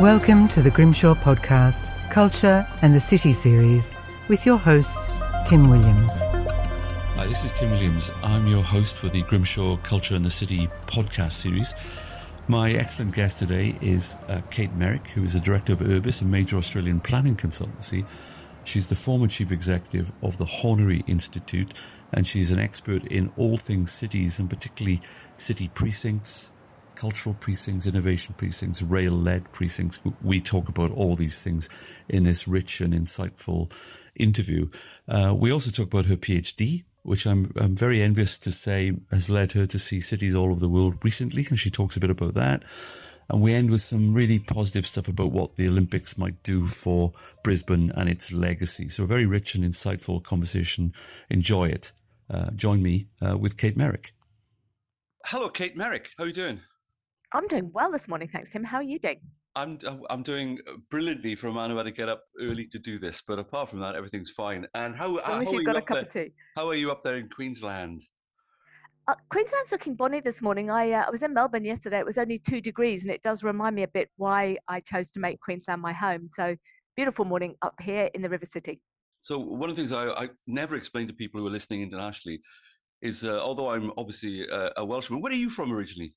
Welcome to the Grimshaw Podcast, Culture and the City series, with your host, Tim Williams. Hi, this is Tim Williams. I'm your host for the Grimshaw Culture and the City podcast series. My excellent guest today is uh, Kate Meyrick, who is the director of Urbis, a major Australian planning consultancy. She's the former chief executive of the Hornery Institute, and she's an expert in all things cities, and particularly city precincts, cultural precincts, innovation precincts, rail led precincts. We talk about all these things in this rich and insightful interview. Uh, we also talk about her PhD, which I'm, I'm very envious to say has led her to see cities all over the world recently, and she talks a bit about that. And we end with some really positive stuff about what the Olympics might do for Brisbane and its legacy. So, a very rich and insightful conversation. Enjoy it. Uh, join me uh, with Kate Meyrick. Hello, Kate Meyrick. How are you doing? I'm doing well this morning, thanks, Tim. How are you doing? I'm I'm doing brilliantly for a man who had to get up early to do this, but apart from that, everything's fine. And how, as long as you've got a cup there? of tea. How are you up there in Queensland? Uh, Queensland's looking bonny this morning. I uh, I was in Melbourne yesterday. It was only two degrees, and it does remind me a bit why I chose to make Queensland my home. So beautiful morning up here in the River City. So one of the things I, I never explain to people who are listening internationally is, uh, although I'm obviously a, a Welshman, where are you from originally?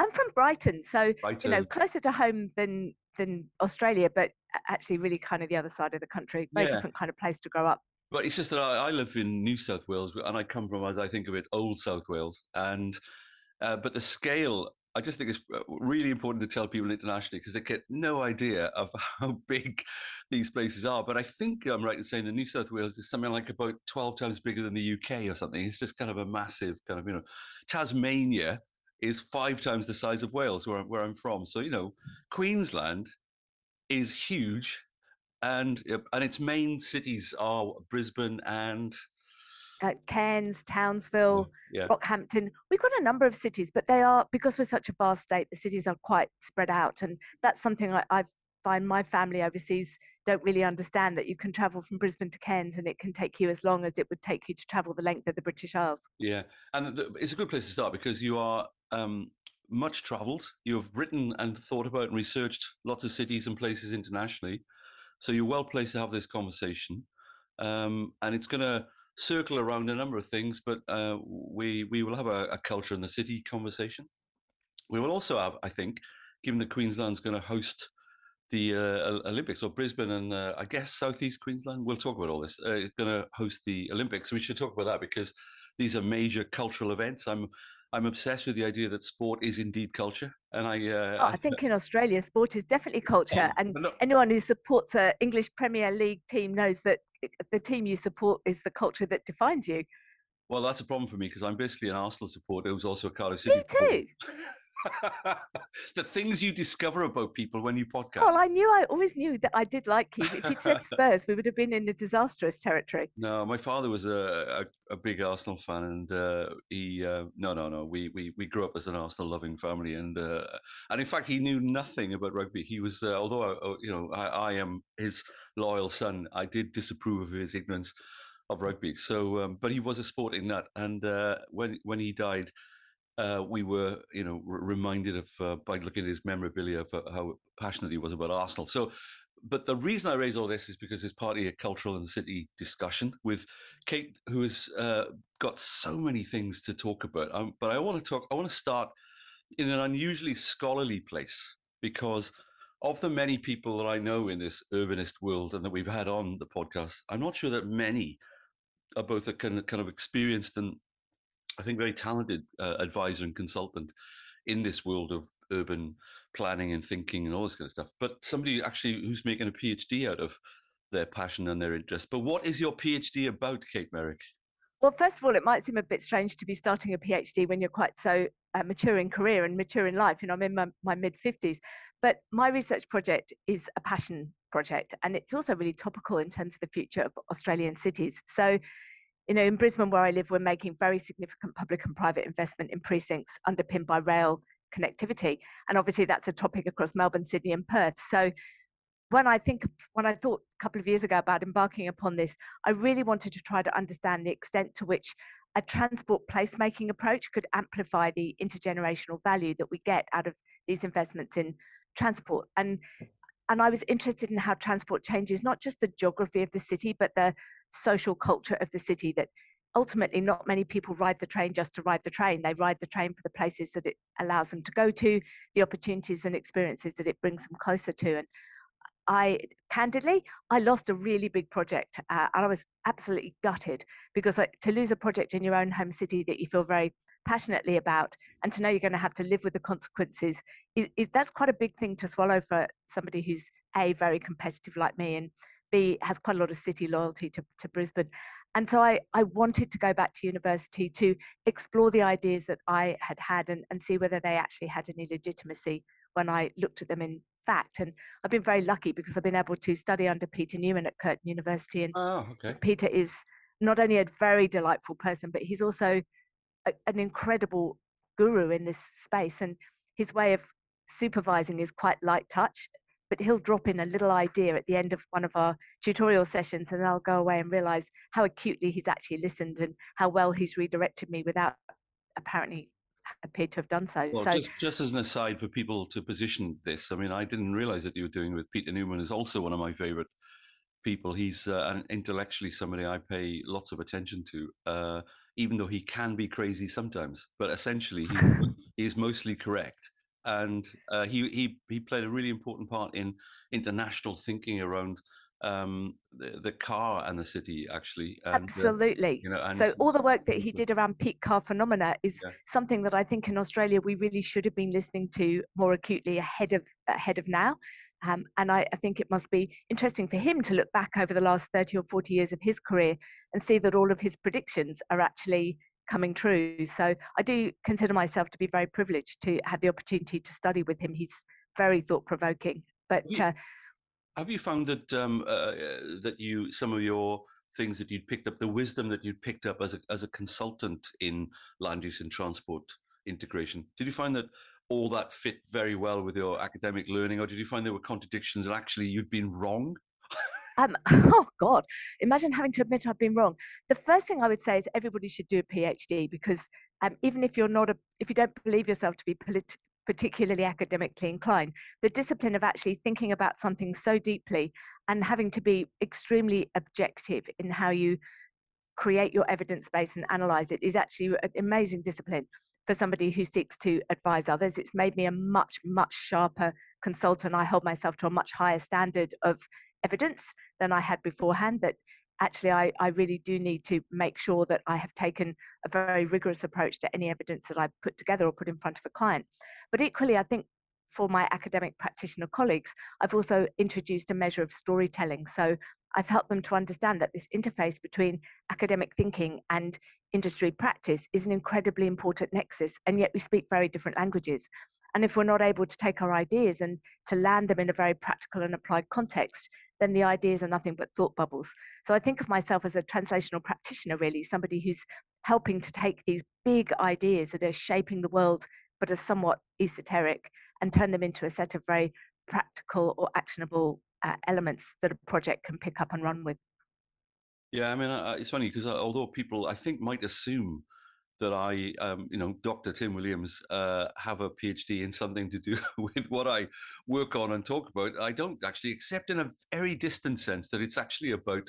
I'm from Brighton, so Brighton. you know closer to home than than Australia, but actually really kind of the other side of the country. Very Yeah. different kind of place to grow up. But it's just that I, I live in New South Wales, and I come from, as I think of it, old South Wales. And uh, but the scale, I just think it's uh, really important to tell people internationally because they get no idea of how big these places are. But I think I'm right in saying that New South Wales is something like about 12 times bigger than the UK or something. It's just kind of a massive kind of you know, Tasmania is five times the size of Wales, where, where I'm from. So you know, Queensland is huge, and and its main cities are Brisbane and Uh, Cairns, Townsville, yeah. Rockhampton. We've got a number of cities, but they are because we're such a vast state. The cities are quite spread out, and that's something I, I find my family overseas don't really understand that you can travel from Brisbane to Cairns, and it can take you as long as it would take you to travel the length of the British Isles. Yeah, and it's a good place to start because you are um, much travelled. You have written and thought about and researched lots of cities and places internationally, so you're well placed to have this conversation. Um, and it's going to circle around a number of things, but uh, we we will have a, a culture in the city conversation. We will also have, I think, given that Queensland's going to host the uh, Olympics, or Brisbane and uh, I guess Southeast Queensland. We'll talk about all this. Uh, going to host the Olympics. We should talk about that because these are major cultural events. I'm I'm obsessed with the idea that sport is indeed culture, and I. Uh, Oh, I think in Australia, sport is definitely culture, and no- anyone who supports a English Premier League team knows that the team you support is the culture that defines you. well, that's a problem for me because I'm basically an Arsenal supporter who's also a Cardiff City. Me too. the things you discover about people when you podcast. Well, I knew, I always knew that I did like you. If you'd said Spurs, we would have been in a disastrous territory. No, my father was a, a, a big Arsenal fan, and uh, he uh, no no no we, we we grew up as an Arsenal loving family, and uh, and in fact he knew nothing about rugby. He was uh, although I, uh, you know I, I am his loyal son, I did disapprove of his ignorance of rugby. So, um, but he was a sporting nut, and uh, when when he died. Uh, we were, you know, reminded of uh, by looking at his memorabilia of uh, how passionate he was about Arsenal. So, but the reason I raise all this is because it's partly a cultural and city discussion with Kate, who has uh, got so many things to talk about. Um, but I want to talk. I want to start in an unusually scholarly place because of the many people that I know in this urbanist world and that we've had on the podcast, I'm not sure that many are both a kind of, kind of experienced and I think very talented uh, advisor and consultant in this world of urban planning and thinking and all this kind of stuff. But somebody actually who's making a PhD out of their passion and their interest. But what is your PhD about, Kate Meyrick? Well, first of all, it might seem a bit strange to be starting a PhD when you're quite so uh, mature in career and mature in life. You know, I'm in my, my mid 50s. But my research project is a passion project, and it's also really topical in terms of the future of Australian cities. So, you know, in Brisbane, where I live, we're making very significant public and private investment in precincts underpinned by rail connectivity. And obviously, that's a topic across Melbourne, Sydney, and Perth. So, when I think when I thought a couple of years ago about embarking upon this, I really wanted to try to understand the extent to which a transport placemaking approach could amplify the intergenerational value that we get out of these investments in transport. And and I was interested in how transport changes not just the geography of the city, but the social culture of the city. That ultimately, not many people ride the train just to ride the train. They ride the train for the places that it allows them to go to, the opportunities and experiences that it brings them closer to. And I candidly, I lost a really big project, uh, and I was absolutely gutted because like, to lose a project in your own home city that you feel very passionately about and to know you're going to have to live with the consequences is, is, that's quite a big thing to swallow for somebody who's a very competitive like me and b has quite a lot of city loyalty to, to brisbane and so I, I wanted to go back to university to explore the ideas that i had had and, and see whether they actually had any legitimacy when i looked at them in fact and i've been very lucky because i've been able to study under peter newman at curtin university and oh, okay. peter is not only a very delightful person but he's also a, an incredible guru in this space, and his way of supervising is quite light touch. But he'll drop in a little idea at the end of one of our tutorial sessions, and I'll go away and realize how acutely he's actually listened and how well he's redirected me without apparently appear to have done so. Well, so just, just, as an aside for people to position this, I mean, I didn't realize that you were doing with Peter Newman is also one of my favorite people. He's uh, an intellectually somebody I pay lots of attention to. Uh, even though he can be crazy sometimes. But essentially, he, he is mostly correct. And uh, he, he, he played a really important part in international thinking around um, the, the, car and the city, actually. And, Absolutely. Uh, you know, and, so all the work that he did around peak car phenomena is yeah. something that I think in Australia we really should have been listening to more acutely ahead of ahead of now. Um, and I, I, think it must be interesting for him to look back over the last 30 or 40 years of his career and see that all of his predictions are actually coming true. So I do consider myself to be very privileged to have the opportunity to study with him. He's very thought provoking. But have you, uh, have you found that um, uh, that you some of your things that you'd picked up, the wisdom that you'd picked up as a as a consultant in land use and transport integration, did you find that all that fit very well with your academic learning, or did you find there were contradictions and actually you'd been wrong? Um, oh God, imagine having to admit I've been wrong. The first thing I would say is everybody should do a PhD because um, even if you're not a, if you don't believe yourself to be polit- particularly academically inclined, the discipline of actually thinking about something so deeply and having to be extremely objective in how you create your evidence base and analyze it is actually an amazing discipline for somebody who seeks to advise others. It's made me a much, much sharper consultant. I hold myself to a much higher standard of evidence than I had beforehand. That actually, I, I really do need to make sure that I have taken a very rigorous approach to any evidence that I put together or put in front of a client. But equally, I think for my academic practitioner colleagues, I've also introduced a measure of storytelling. So I've helped them to understand that this interface between academic thinking and industry practice is an incredibly important nexus, and yet we speak very different languages. And if we're not able to take our ideas and to land them in a very practical and applied context, then the ideas are nothing but thought bubbles. So I think of myself as a translational practitioner, really, somebody who's helping to take these big ideas that are shaping the world but are somewhat esoteric and turn them into a set of very practical or actionable uh, elements that a project can pick up and run with. Yeah, I mean, uh, it's funny because uh, although people, I think, might assume that I, um, you know, Dr. Tim Williams, uh, have a PhD in something to do with what I work on and talk about, I don't actually accept in a very distant sense that it's actually about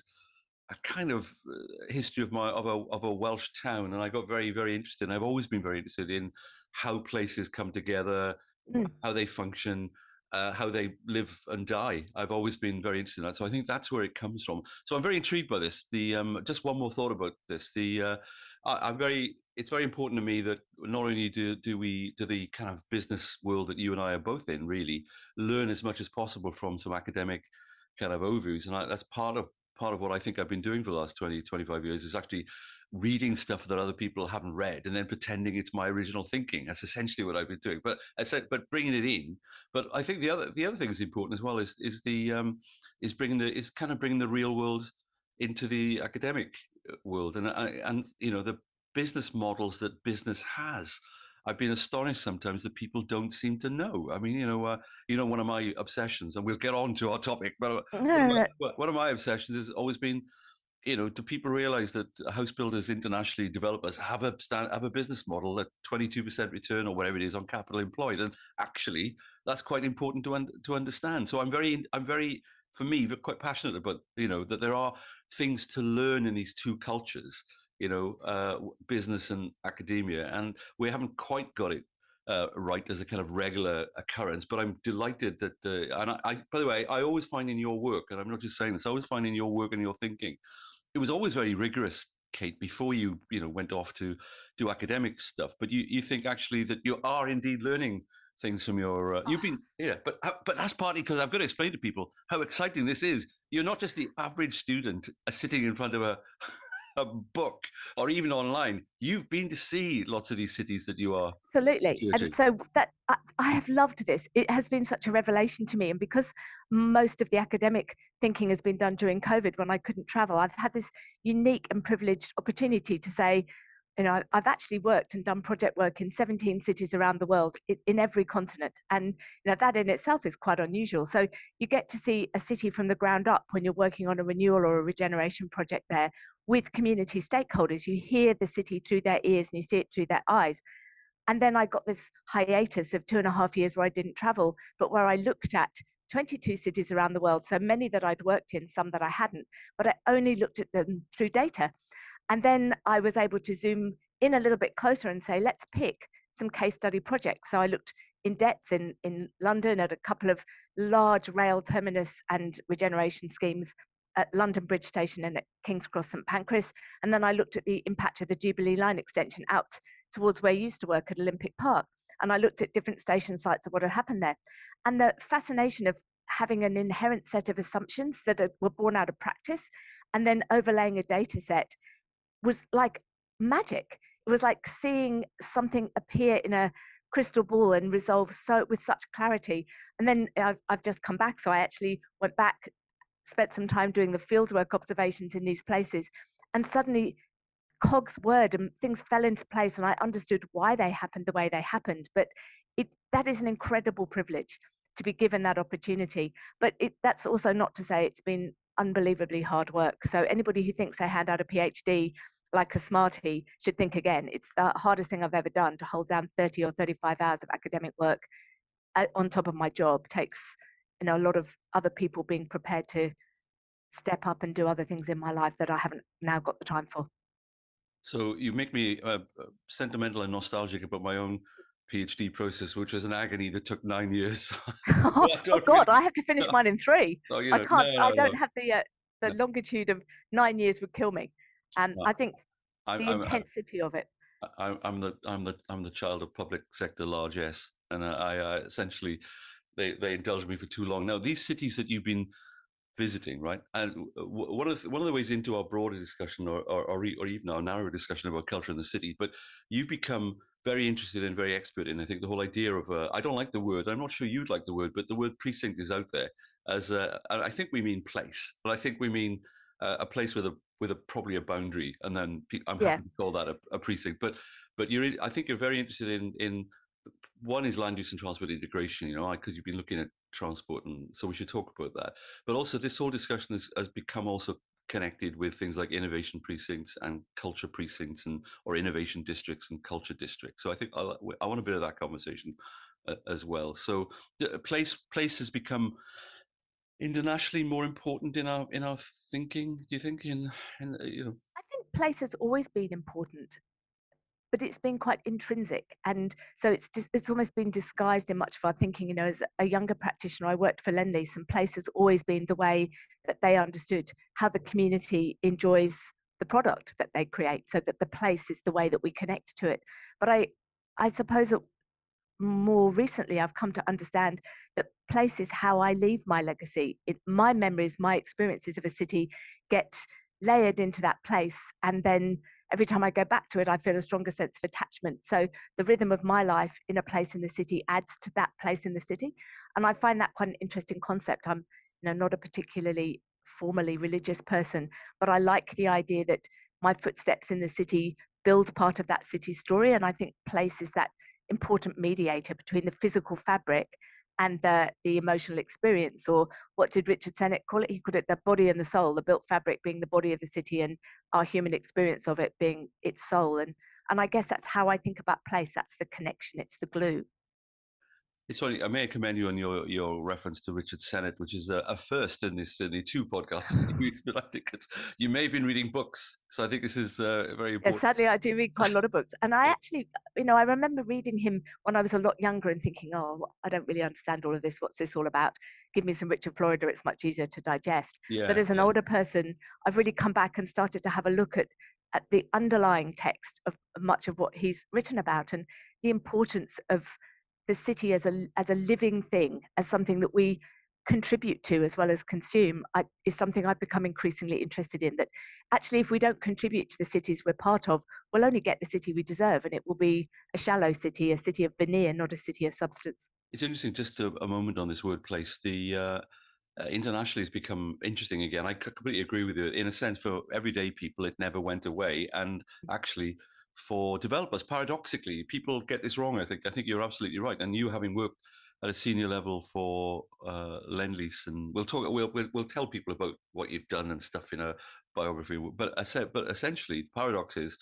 a kind of uh, history of my of a of a Welsh town, and I got very very interested. I've always been very interested in how places come together, mm. how they function, uh, how they live and die. I've always been very interested in that. So I think that's where it comes from. So I'm very intrigued by this. The um, just one more thought about this. The uh, I, am very. It's very important to me that not only do do we do the kind of business world that you and I are both in really learn as much as possible from some academic kind of overviews, and I, that's part of part of what I think I've been doing for the last 20, 25 years is actually reading stuff that other people haven't read and then pretending it's my original thinking. That's essentially what I've been doing. But I said, but bringing it in. But I think the other the other thing that's important as well is is the um, is bringing the is kind of bringing the real world into the academic uh, world and and you know the business models that business has. I've been astonished sometimes that people don't seem to know. I mean, you know, uh, you know, one of my obsessions, and we'll get on to our topic, but uh, no, one, of my, one, of my, obsessions has always been you know, do people realize that house builders, internationally developers have a stand, have a business model at 22% return or whatever it is on capital employed, and actually that's quite important to un- to understand. So I'm very I'm very for me quite passionate about you know that there are things to learn in these two cultures, you know, uh, business and academia, and we haven't quite got it uh, right as a kind of regular occurrence. But I'm delighted that, uh, and I, I, by the way, I always find in your work, and I'm not just saying this, I always find in your work and your thinking it was always very rigorous, Kate, before you you know went off to do academic stuff. But you you think actually that you are indeed learning things from your uh, you've been yeah but but that's partly because i've got to explain to people how exciting this is you're not just the average student uh, sitting in front of a a book or even online you've been to see lots of these cities that you are absolutely. and so that I, I, have loved this. It has been such a revelation to me. And because most of the academic thinking has been done during covid when i couldn't travel i've had this unique and privileged opportunity to say you know i've actually worked and done project work in 17 cities around the world in every continent. And you know that in itself is quite unusual. So you get to see a city from the ground up when you're working on a renewal or a regeneration project there with community stakeholders you hear the city through their ears and you see it through their eyes. And then i got this hiatus of two and a half years where i didn't travel but where i looked at 22 cities around the world so many that i'd worked in some that i hadn't but i only looked at them through data. And then I was able to zoom in a little bit closer and say, let's pick some case study projects. So I looked in depth in, in London at a couple of large rail terminus and regeneration schemes at London Bridge Station and at King's Cross St Pancras. And then I looked at the impact of the Jubilee Line extension out towards where I used to work at Olympic Park. And I looked at different station sites of what had happened there. And the fascination of having an inherent set of assumptions that were born out of practice and then overlaying a data set was like magic. It was like seeing something appear in a crystal ball and resolve so with such clarity. And then I've, I've just come back, so I actually went back, spent some time doing the fieldwork observations in these places, and suddenly cogs word and things fell into place, and I understood why they happened the way they happened. But it that is an incredible privilege to be given that opportunity. But it, that's also not to say it's been unbelievably hard work. So anybody who thinks they hand out a PhD like a smartie should think again. It's the hardest thing I've ever done to hold down 30 or 35 hours of academic work uh, on top of my job takes you know a lot of other people being prepared to step up and do other things in my life that I haven't now got the time for. So you make me uh, sentimental and nostalgic about my own PhD process, which was an agony that took nine years. oh, oh God, I have to finish mine in three. So, you know, I can't. No, no, I don't no. have the uh, the longitude of nine years would kill me and I think the I'm, intensity I'm, of it. I, am the I'm the I'm the child of public sector largesse, and I, I essentially they they indulged me for too long. Now these cities that you've been visiting, right? And one of the, one of the ways into our broader discussion, or or, or even our narrower discussion about culture in the city, but you've become very interested and very expert in. I think the whole idea of uh, I don't like the word. I'm not sure you'd like the word, but the word precinct is out there as a, I think we mean place, but I think we mean uh, a place with a with a probably a boundary, and then I'm happy yeah. to call that a, a, precinct. But but you're I think you're very interested in in one is land use and transport integration. You know, because you've been looking at transport, and so we should talk about that. But also, this whole discussion has, has become also connected with things like innovation precincts and culture precincts and or innovation districts and culture districts. So I think I'll, i want a bit of that conversation uh, as well. So place place has become internationally more important in our in our thinking do you think in, in uh, you know i think place has always been important but it's been quite intrinsic and so it's it's almost been disguised in much of our thinking you know as a younger practitioner i worked for lendlease and place has always been the way that they understood how the community enjoys the product that they create so that the place is the way that we connect to it but i i suppose that more recently I've come to understand that place is how I leave my legacy. It, my memories, my experiences of a city get layered into that place. And then every time I go back to it, I feel a stronger sense of attachment. So the rhythm of my life in a place in the city adds to that place in the city. And I find that quite an interesting concept. I'm you know, not a particularly formally religious person, but I like the idea that my footsteps in the city build part of that city story. And I think place is that important mediator between the physical fabric and the, the emotional experience. Or what did Richard Sennett call it? He called it the body and the soul, the built fabric being the body of the city and our human experience of it being its soul. And, and I guess that's how I think about place. That's the connection, it's the glue. It's funny. I may commend you on your, your reference to Richard Sennett, which is a, a first in this in the two podcasts But I think it's, you may have been reading books, so I think this is uh, very important. Yeah, sadly, I do read quite a lot of books, and I actually, you know, I remember reading him when I was a lot younger and thinking, oh, I don't really understand all of this. What's this all about? Give me some Richard Florida; it's much easier to digest. Yeah, but as an yeah. older person, I've really come back and started to have a look at at the underlying text of much of what he's written about and the importance of the city as a as a living thing, as something that we contribute to as well as consume, I, is something I've become increasingly interested in. That actually, if we don't contribute to the cities we're part of, we'll only get the city we deserve, and it will be a shallow city, a city of veneer, not a city of substance. It's interesting. Just a, a moment on this word place. The uh, uh, internationally has become interesting again. I completely agree with you. In a sense, for everyday people, it never went away, and mm. actually for developers. Paradoxically, people get this wrong. I think. I think you're absolutely right. And you, having worked at a senior level for uh, Lendlease, and we'll talk. We'll, we'll, we'll tell people about what you've done and stuff in a biography. But I said, but essentially, the paradox is,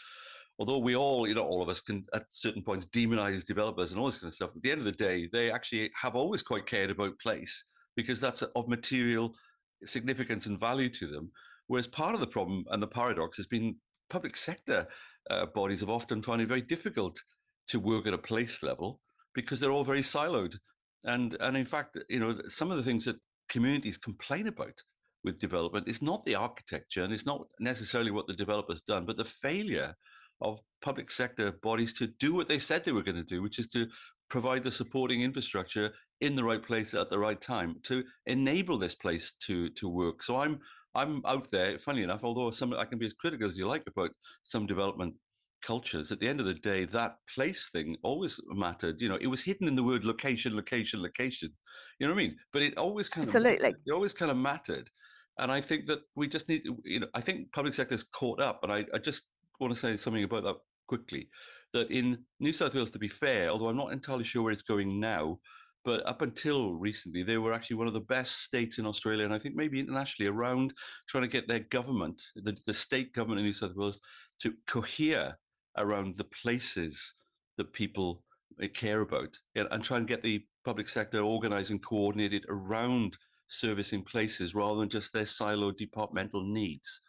although we all, you know, all of us can at certain points demonize developers and all this kind of stuff. At the end of the day, they actually have always quite cared about place because that's of material significance and value to them. Whereas part of the problem and the paradox has been public sector uh, bodies have often found it very difficult to work at a place level because they're all very siloed. And and in fact, you know, some of the things that communities complain about with development is not the architecture and it's not necessarily what the developer's done, but the failure of public sector bodies to do what they said they were going to do, which is to provide the supporting infrastructure in the right place at the right time to enable this place to to work. So I'm I'm out there, funny enough, although some I can be as critical as you like about some development cultures, at the end of the day, that place thing always mattered. You know, it was hidden in the word location, location, location. You know what I mean? But it always kind Absolutely. of it always kind of mattered. And I think that we just need, you know, I think public sector's caught up. And I, I just want to say something about that quickly. That in New South Wales, to be fair, although I'm not entirely sure where it's going now, but up until recently, they were actually one of the best states in Australia, and I think maybe internationally, around trying to get their government, the, the state government in New South Wales, to cohere around the places that people uh, care about and try and get the public sector organized and coordinated around servicing places rather than just their siloed departmental needs.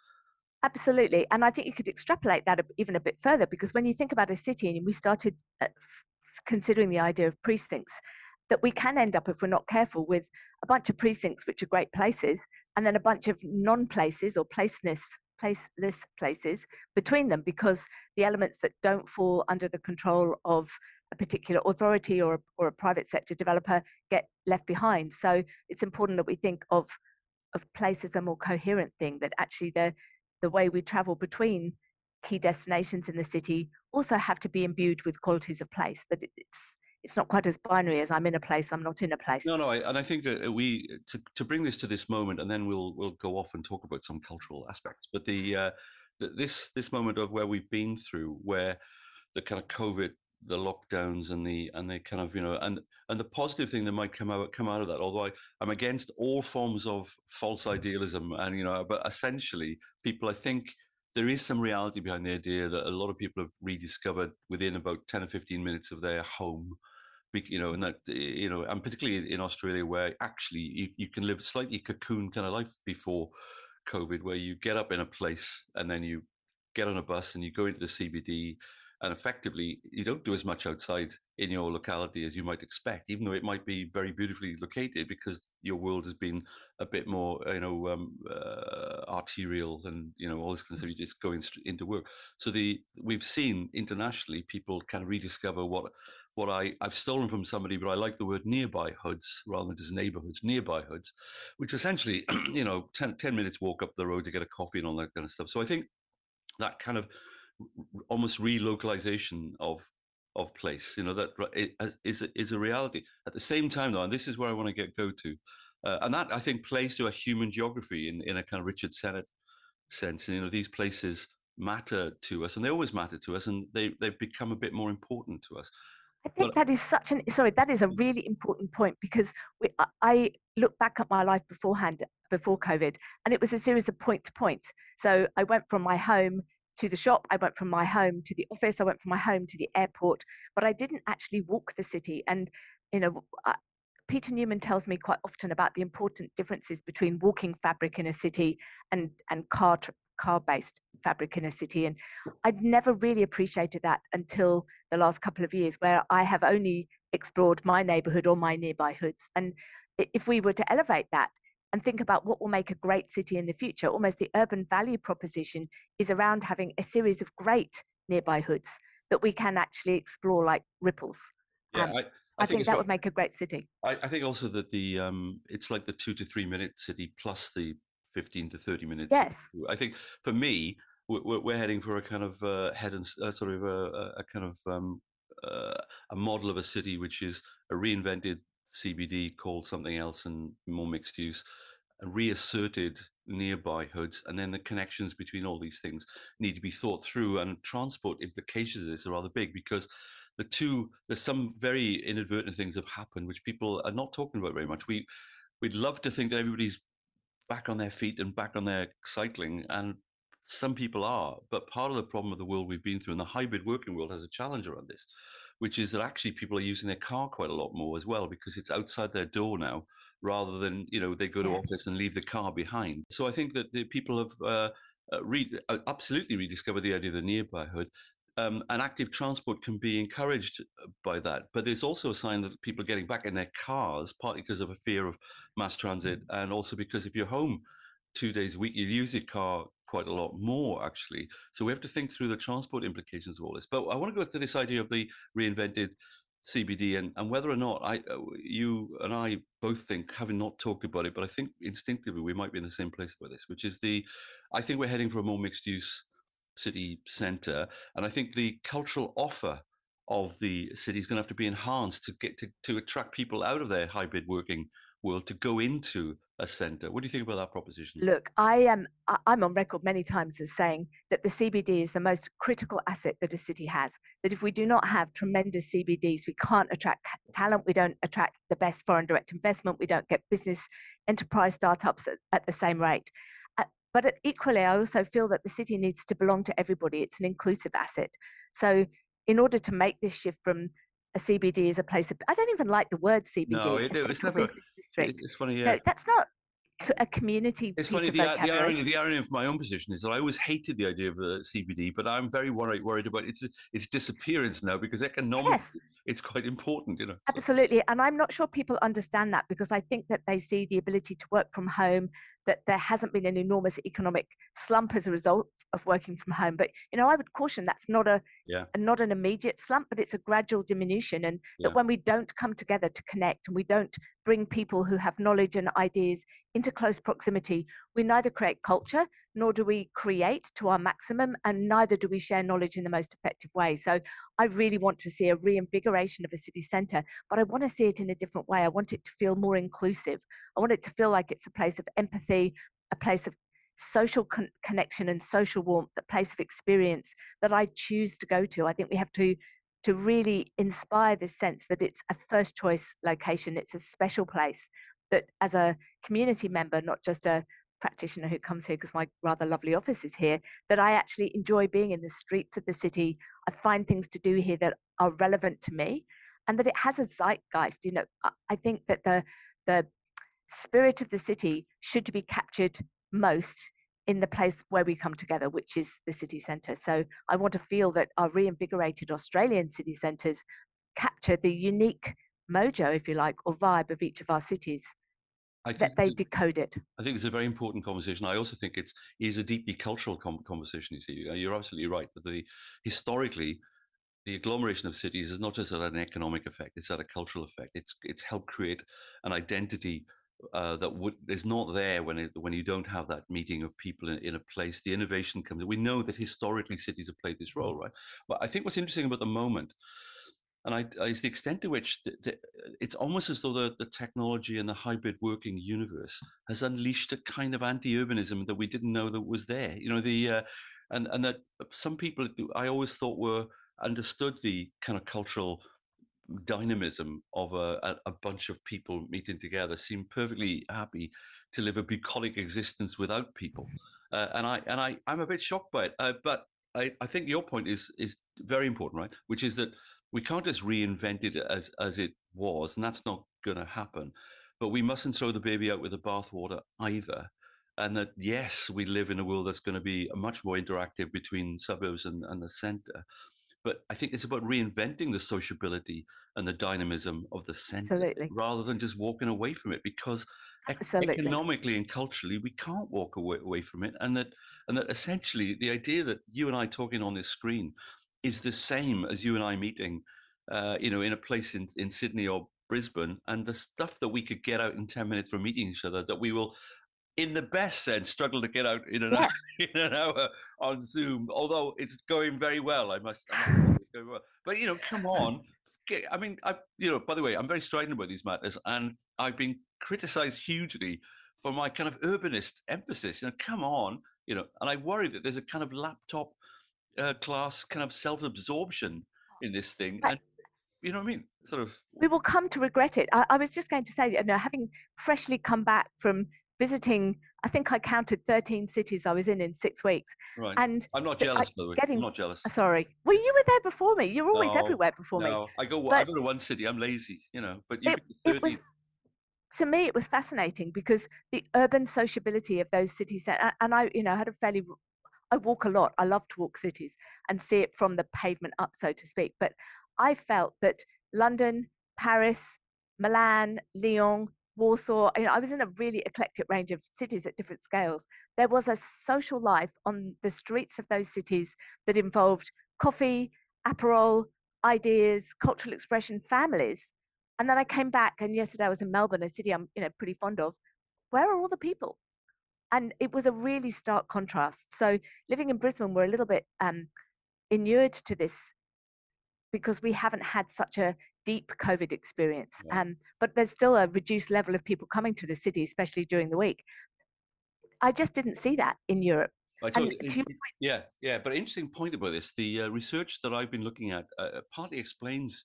Absolutely. And I think you could extrapolate that even a bit further because when you think about a city and we started uh, considering the idea of precincts, that we can end up, if we're not careful, with a bunch of precincts, which are great places, and then a bunch of non places or placeness, placeless places between them because the elements that don't fall under the control of a particular authority or, or a private sector developer get left behind. So it's important that we think of of place as a more coherent thing, that actually the the way we travel between key destinations in the city also have to be imbued with qualities of place, that it's it's not quite as binary as I'm in a place, I'm not in a place. No, no, I, and I think uh, we to, to bring this to this moment, and then we'll we'll go off and talk about some cultural aspects. But the, uh, the this this moment of where we've been through, where the kind of COVID, the lockdowns, and the and the kind of you know, and and the positive thing that might come out come out of that. Although I, I'm against all forms of false idealism, and you know, but essentially, people I think there is some reality behind the idea that a lot of people have rediscovered within about 10 or 15 minutes of their home you know, and that you know, and particularly in Australia, where actually you, you can live a slightly cocoon kind of life before COVID, where you get up in a place and then you get on a bus and you go into the CBD, and effectively you don't do as much outside in your locality as you might expect, even though it might be very beautifully located because your world has been a bit more, you know, um, uh, arterial and you know all this kind of stuff. You just going into work. So the we've seen internationally people kind of rediscover what what I, I've stolen from somebody, but I like the word nearby hoods rather than just neighborhoods, nearby hoods, which essentially, you know, 10, 10 minutes walk up the road to get a coffee and all that kind of stuff. So I think that kind of almost relocalization of of place, you know, that is is a reality. At the same time, though, and this is where I want to get go to, uh, and that I think plays to a human geography in, in a kind of Richard Sennett sense. And, you know, these places matter to us, and they always matter to us, and they they've become a bit more important to us. I think that is such an sorry. That is a really important point because we, I look back at my life beforehand, before COVID, and it was a series of point to point. So I went from my home to the shop, I went from my home to the office, I went from my home to the airport, but I didn't actually walk the city. And you know, Peter Newman tells me quite often about the important differences between walking fabric in a city and and car car based fabric in a city. And I'd never really appreciated that until the last couple of years, where I have only explored my neighborhood or my nearby hoods. And if we were to elevate that and think about what will make a great city in the future, almost the urban value proposition is around having a series of great nearby hoods that we can actually explore like ripples. Yeah, um, I, I, I, think, think that would make a great city. I, I, think also that the um, it's like the two to three minute city plus the 15 to 30 minutes. Yes. I think for me, we're, we're heading for a kind of uh, head and uh, sort of a, a kind of um, uh, a model of a city which is a reinvented CBD called something else and more mixed use, reasserted nearby hoods, and then the connections between all these things need to be thought through. And transport implications of this are rather big because the two there's some very inadvertent things have happened which people are not talking about very much. We we'd love to think that everybody's back on their feet and back on their cycling, and some people are. But part of the problem of the world we've been through, and the hybrid working world has a challenge around this, which is that actually people are using their car quite a lot more as well because it's outside their door now rather than you know they go to yeah. office and leave the car behind. So I think that the people have uh, uh, re- uh, absolutely rediscovered the idea of the nearby hood. Um, and active transport can be encouraged uh, by that. But there's also a sign that people are getting back in their cars, partly because of a fear of mass transit, mm. and also because if you're home two days a week, you use your car quite a lot more, actually. So we have to think through the transport implications of all this. But I want to go to this idea of the reinvented CBD and, and whether or not I, uh, you and I both think, having not talked about it, but I think instinctively we might be in the same place about this, which is the, I think we're heading for a more mixed use city centre. And I think the cultural offer of the city is going to have to be enhanced to get to, to attract people out of their hybrid working world to go into a centre. What do you think about that proposition? Look, I am I'm on record many times as saying that the CBD is the most critical asset that a city has. That if we do not have tremendous CBDs, we can't attract talent, we don't attract the best foreign direct investment, we don't get business enterprise startups at, at the same rate. Uh, but equally, I also feel that the city needs to belong to everybody. It's an inclusive asset. So in order to make this shift from a CBD is a place of. I don't even like the word CBD. No, it, it's never. District. It's funny, yeah. No, that's not a community. It's funny. The, the, irony, the irony of my own position is that I always hated the idea of a CBD, but I'm very worried worried about its its disappearance now because economically yes. it's quite important. You know. Absolutely, and I'm not sure people understand that because I think that they see the ability to work from home, that there hasn't been an enormous economic slump as a result of working from home. But you know, I would caution that's not a, yeah. not an immediate slump, but it's a gradual diminution, and yeah. that when we don't come together to connect and we don't bring people who have knowledge and ideas into close proximity, we neither create culture nor do we create to our maximum, and neither do we share knowledge in the most effective way. So I really want to see a reinvigoration of a city centre, but I want to see it in a different way. I want it to feel more inclusive. I want it to feel like it's a place of empathy, a place of social con- connection and social warmth, a place of experience that I choose to go to. I think we have to to really inspire this sense that it's a first choice location. It's a special place that, as a community member, not just a practitioner who comes here because my rather lovely office is here, that I actually enjoy being in the streets of the city. I find things to do here that are relevant to me, and that it has a zeitgeist. You know, I think that the the spirit of the city should be captured most in the place where we come together, which is the city centre. So I want to feel that our reinvigorated Australian city centres capture the unique mojo, if you like, or vibe of each of our cities. I that they decode it. I think it's a very important conversation. I also think it's is a deeply cultural com- conversation. You see, uh, you're absolutely right. That the historically, the agglomeration of cities is not just an economic effect; it's had a cultural effect. It's it's helped create an identity uh, that would, is not there when it, when you don't have that meeting of people in, in, a place. The innovation comes. We know that historically cities have played this role, right? But I think what's interesting about the moment, and I, is the extent to which the, the, it's almost as though the, the technology and the hybrid working universe has unleashed a kind of anti-urbanism that we didn't know that was there. You know, the uh, and and that some people I always thought were understood the kind of cultural dynamism of a, a, bunch of people meeting together seem perfectly happy to live a bucolic existence without people. Uh, and I and I I'm a bit shocked by it. Uh, but I, I think your point is is very important, right? Which is that we can't just reinvent it as as it was, and that's not going to happen. But we mustn't throw the baby out with the bathwater either. And that yes, we live in a world that's going to be much more interactive between suburbs and, and the centre. But I think it's about reinventing the sociability and the dynamism of the centre Absolutely. rather than just walking away from it because Absolutely. economically and culturally we can't walk away, away from it and that and that essentially the idea that you and I talking on this screen is the same as you and I meeting uh, you know in a place in, in Sydney or Brisbane and the stuff that we could get out in 10 minutes from meeting each other that we will in the best sense, struggle to get out in an, yeah. hour, in an hour on Zoom. Although it's going very well, I must. I must well. But you know, come on. I mean, I you know. By the way, I'm very strident about these matters, and I've been criticised hugely for my kind of urbanist emphasis. You know, come on, you know. And I worry that there's a kind of laptop uh, class kind of self-absorption in this thing, and you know what I mean? Sort of. We will come to regret it. I, I was just going to say, you know, having freshly come back from visiting I think I counted 13 cities I was in in six weeks. Right. And I'm not jealous, I, by the way. Getting, I'm not jealous. Oh, sorry. Well, you were there before me. You're always no, everywhere before no. me. I go. But I go to one city. I'm lazy, you know. But you it, 30... it was, to me, it was fascinating because the urban sociability of those cities, and I, you know, had a fairly. I walk a lot. I love to walk cities and see it from the pavement up, so to speak. But I felt that London, Paris, Milan, Lyon, Warsaw. You know, I was in a really eclectic range of cities at different scales. There was a social life on the streets of those cities that involved coffee, aperol, ideas, cultural expression, families. And then I came back, and yesterday I was in Melbourne, a city I'm you know pretty fond of. Where are all the people? And it was a really stark contrast. So living in Brisbane, we're a little bit um, inured to this because we haven't had such a deep COVID experience. Yeah. Um, but there's still a reduced level of people coming to the city, especially during the week. I just didn't see that in Europe. Point, yeah, yeah. But interesting point about this. The uh, research that I've been looking at uh, uh partly explains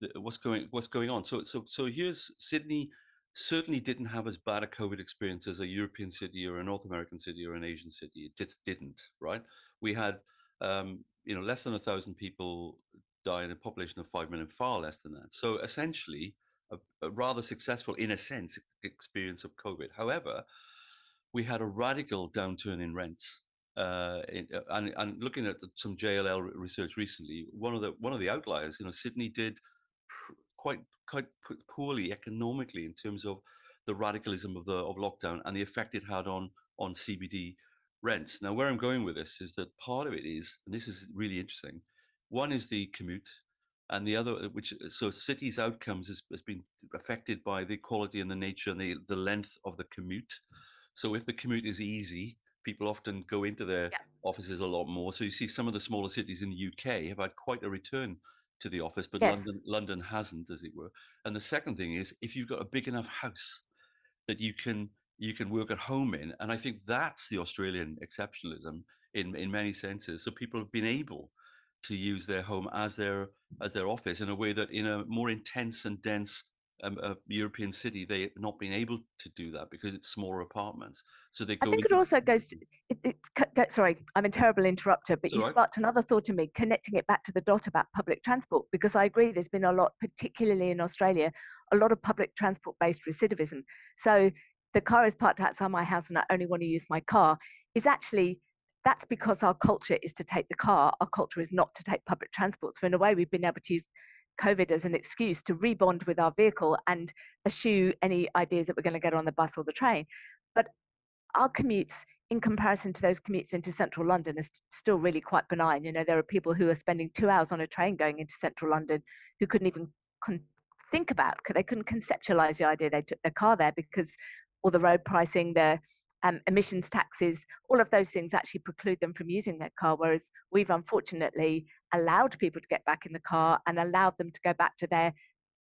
the, what's going what's going on. So, so, so here's Sydney. Certainly didn't have as bad a COVID experience as a European city or a North American city or an Asian city. It just didn't. Right? We had um, you know less than a thousand people die in a population of 5 million, far less than that. So essentially, a, a rather successful, in a sense, experience of COVID. However, we had a radical downturn in rents. Uh, uh, and, and, looking at some JLL research recently, one of the one of the outliers, you know, Sydney did pr- quite quite poorly economically in terms of the radicalism of the of lockdown and the effect it had on on CBD rents. Now, where I'm going with this is that part of it is, and this is really interesting, one is the commute, and the other, uh, which uh, so cities' outcomes has, has been affected by the quality and the nature and the, the length of the commute. So if the commute is easy, people often go into their yeah. offices a lot more. So you see some of the smaller cities in the UK have had quite a return to the office, but yes. London London hasn't, as it were. And the second thing is if you've got a big enough house that you can you can work at home in, and I think that's the Australian exceptionalism in in many senses. So people have been able to use their home as their as their office in a way that in a more intense and dense um, uh, European city they have not been able to do that because it's smaller apartments. So they. I think it also goes. To, it, it, sorry, I'm a terrible interrupter, but you right. sparked another thought in me, connecting it back to the dot about public transport, because I agree. There's been a lot, particularly in Australia, a lot of public transport-based recidivism. So the car is parked outside my house, and I only want to use my car. Is actually that's because our culture is to take the car. Our culture is not to take public transport. So in a way, we've been able to use COVID as an excuse to rebond with our vehicle and eschew any ideas that we're going to get on the bus or the train. But our commutes, in comparison to those commutes into central London, is still really quite benign. You know, there are people who are spending two hours on a train going into central London who couldn't even con- think about, they couldn't conceptualize the idea they took their car there because all the road pricing, the um, emissions taxes, all of those things actually preclude them from using their car. Whereas we've unfortunately allowed people to get back in the car and allowed them to go back to their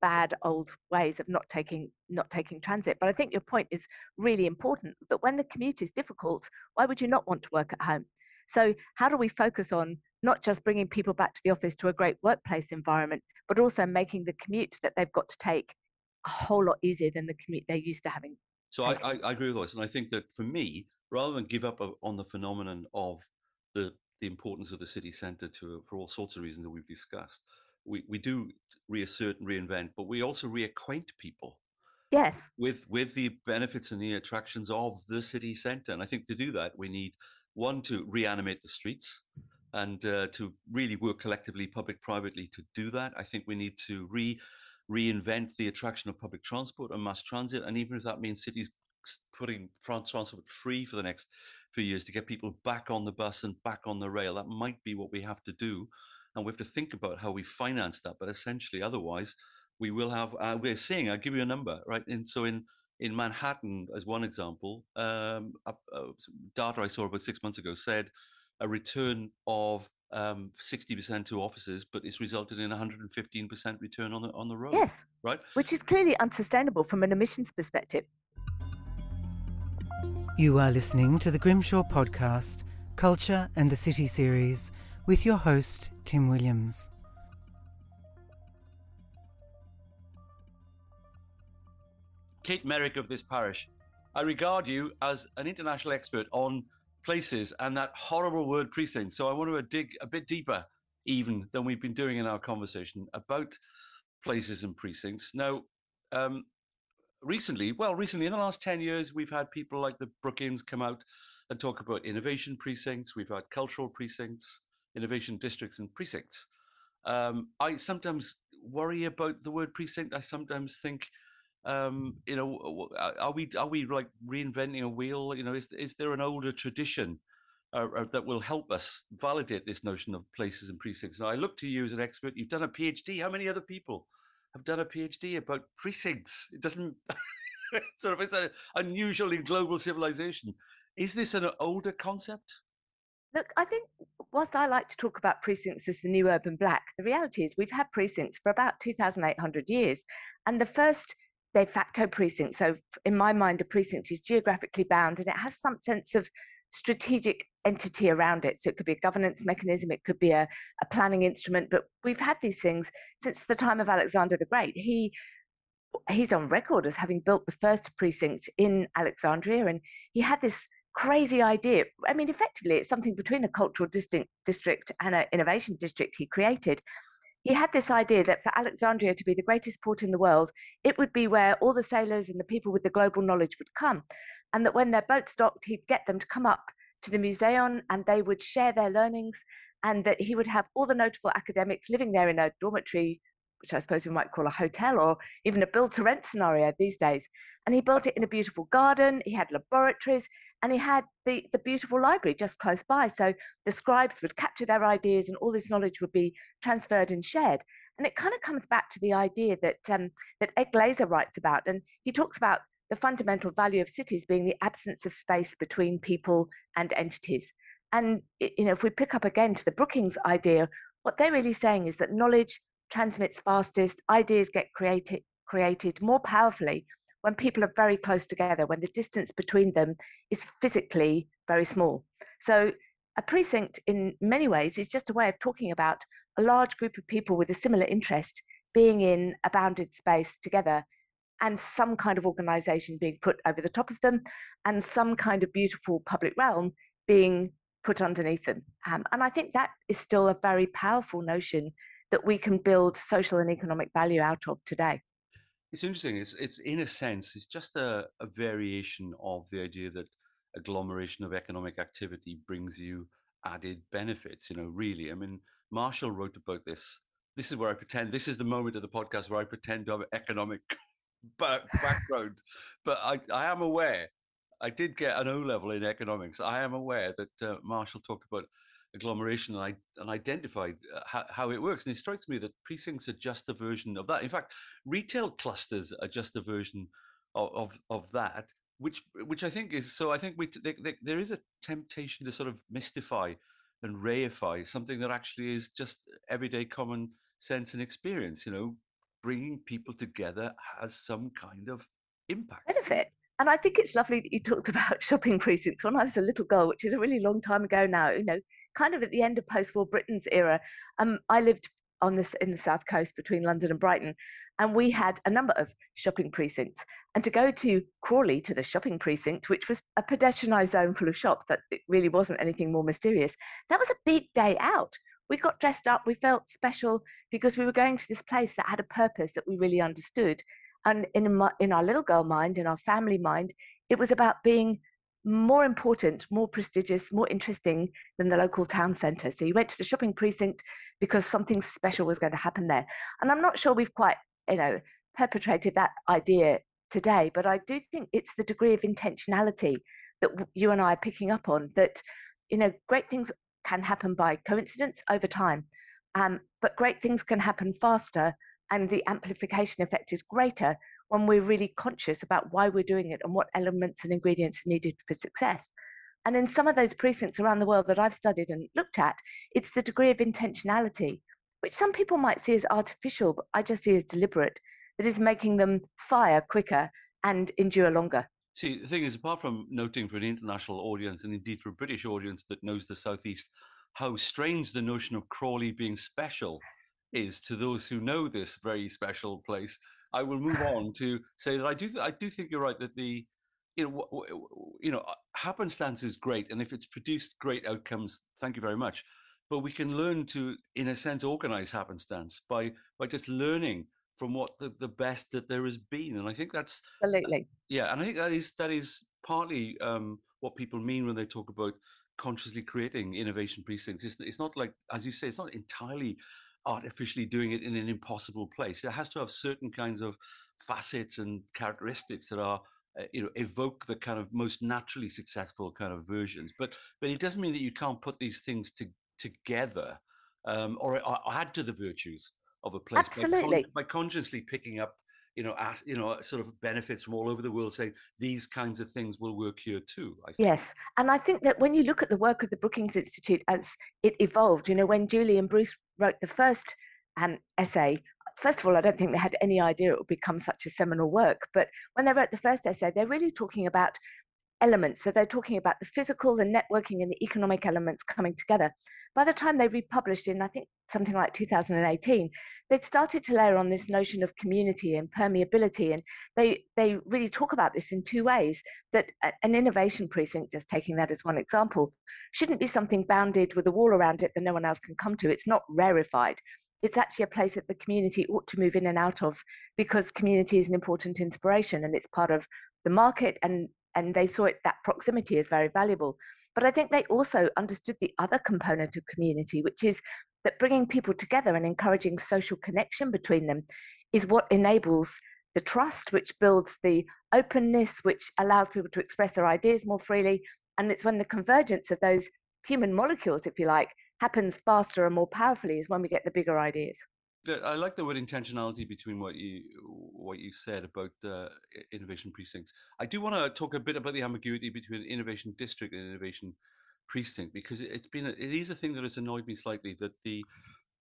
bad old ways of not taking not taking transit. But I think your point is really important that when the commute is difficult, why would you not want to work at home? So how do we focus on not just bringing people back to the office to a great workplace environment, but also making the commute that they've got to take a whole lot easier than the commute they're used to having. So I, I, I, agree with this, and I think that for me, rather than give up on the phenomenon of the the importance of the city centre to for all sorts of reasons that we've discussed, we, we do reassert and reinvent, but we also reacquaint people yes with with the benefits and the attractions of the city centre. And I think to do that, we need one to reanimate the streets and uh, to really work collectively, public privately, to do that. I think we need to re reinvent the attraction of public transport and mass transit, and even if that means cities putting transport free for the next few years to get people back on the bus and back on the rail, that might be what we have to do, and we have to think about how we finance that. But essentially, otherwise, we will have. Uh, we're seeing. I'll give you a number, right? And so in in Manhattan, as one example, um, uh, data I saw about six months ago said a return of um, 60% to offices, but it's resulted in 115% return on the on the road. Yes, right. Which is clearly unsustainable from an emissions perspective. You are listening to the Grimshaw podcast, Culture and the City series, with your host Tim Williams. Kate Meyrick of this parish, I regard you as an international expert on places and that horrible word precinct. So I want to dig a bit deeper, even than we've been doing in our conversation about places and precincts. Now, um, recently, well, recently in the last 10 years, we've had people like the Brookings come out and talk about innovation precincts. We've had cultural precincts, innovation districts, and precincts. Um, I sometimes worry about the word precinct. I sometimes think um, you know, are we are we like reinventing a wheel? You know, is is there an older tradition uh, uh, that will help us validate this notion of places and precincts? And I look to you as an expert. You've done a PhD. How many other people have done a PhD about precincts? It doesn't sort of it's an unusual in global civilization. Is this an older concept? Look, I think whilst I like to talk about precincts as the new urban black, the reality is we've had precincts for about 2,800 years. And the first de facto precinct. So, in my mind, a precinct is geographically bound and it has some sense of strategic entity around it. So, it could be a governance mechanism, it could be a, a planning instrument. But we've had these things since the time of Alexander the Great. He he's on record as having built the first precinct in Alexandria, and he had this crazy idea. I mean, effectively, it's something between a cultural district, district and an innovation district he created he had this idea that for Alexandria to be the greatest port in the world, it would be where all the sailors and the people with the global knowledge would come. And that when their boats docked, he'd get them to come up to the museum and they would share their learnings, and that he would have all the notable academics living there in a dormitory, which I suppose we might call a hotel or even a build to rent scenario these days. And he built it in a beautiful garden, he had laboratories, and he had the, the beautiful library just close by. So the scribes would capture their ideas and all this knowledge would be transferred and shared. And it kind of comes back to the idea that um, that Ed Glaeser writes about, and he talks about the fundamental value of cities being the absence of space between people and entities. And you know, if we pick up again to the Brookings idea, what they're really saying is that knowledge transmits fastest, ideas get created created more powerfully when people are very close together, when the distance between them is physically very small. So, a precinct, in many ways, is just a way of talking about a large group of people with a similar interest being in a bounded space together and some kind of organization being put over the top of them and some kind of beautiful public realm being put underneath them. Um, and I think that is still a very powerful notion that we can build social and economic value out of today. It's interesting. It's it's in a sense, it's just a, a variation of the idea that agglomeration of economic activity brings you added benefits. You know, really. I mean, Marshall wrote about this. This is where I pretend. This is the moment of the podcast where I pretend to have economic background, but I, I am aware. I did get an O level in economics. I am aware that uh, Marshall talked about agglomeration and, and identified uh, how, how, it works. And it strikes me that precincts are just a version of that. In fact, retail clusters are just a version of, of, of that, which which I think is so. I think we they, they, there is a temptation to sort of mystify and reify something that actually is just everyday common sense and experience. You know, bringing people together has some kind of impact. Benefit. And I think it's lovely that you talked about shopping precincts. When I was a little girl, which is a really long time ago now, you know, kind of at the end of post-war Britain's era. Um, I lived on this in the south coast between London and Brighton, and we had a number of shopping precincts. And to go to Crawley to the shopping precinct, which was a pedestrianised zone full of shops, that it really wasn't anything more mysterious. That was a big day out. We got dressed up. We felt special because we were going to this place that had a purpose that we really understood. And in, in our little girl mind, in our family mind, it was about being more important, more prestigious, more interesting than the local town centre. So you went to the shopping precinct because something special was going to happen there. And I'm not sure we've quite, you know, perpetrated that idea today, but I do think it's the degree of intentionality that you and I are picking up on that, you know, great things can happen by coincidence over time, um, but great things can happen faster and the amplification effect is greater when we're really conscious about why we're doing it and what elements and ingredients are needed for success. And in some of those precincts around the world that I've studied and looked at, it's the degree of intentionality, which some people might see as artificial, but I just see as deliberate, that is making them fire quicker and endure longer. See, the thing is, apart from noting for an international audience and indeed for a British audience that knows the Southeast, how strange the notion of Crawley being special is to those who know this very special place. I will move on to say that I do I do think you're right that the you know you know happenstance is great and if it's produced great outcomes thank you very much. But we can learn to in a sense organize happenstance by by just learning from what the, the best that there has been. And i think that's absolutely. yeah and i think that is that is partly um, what people mean when they talk about consciously creating innovation precincts. It's, it's not like as you say it's not entirely artificially doing it in an impossible place. It has to have certain kinds of facets and characteristics that are uh, you know evoke the kind of most naturally successful kind of versions but but it doesn't mean that you can't put these things to, together um, or, or, add to the virtues of a place Absolutely. By, by, consciously picking up you know as you know sort of benefits from all over the world saying these kinds of things will work here too yes and i think that when you look at the work of the brookings institute as it evolved you know when julie and bruce wrote the first um, essay, first of all, I don't think they had any idea it would become such a seminal work. But when they wrote the first essay, they're really talking about elements. So they're talking about the physical, the networking, and the economic elements coming together. By the time they republished in, I think, something like 2018, they'd started to layer on this notion of community and permeability. And they, they really talk about this in two ways that an innovation precinct, just taking that as one example, shouldn't be something bounded with a wall around it that no one else can come to. It's not rarefied. It's actually a place that the community ought to move in and out of because community is an important inspiration and it's part of the market and and they saw it that proximity is very valuable. But I think they also understood the other component of community, which is that bringing people together and encouraging social connection between them is what enables the trust, which builds the openness, which allows people to express their ideas more freely. And it's when the convergence of those human molecules, if you like, happens faster and more powerfully, is when we get the bigger ideas. I like the word intentionality between what you what you said about uh, innovation precincts. I do want to talk a bit about the ambiguity between innovation district and innovation precinct because it's been a, it is a thing that has annoyed me slightly that the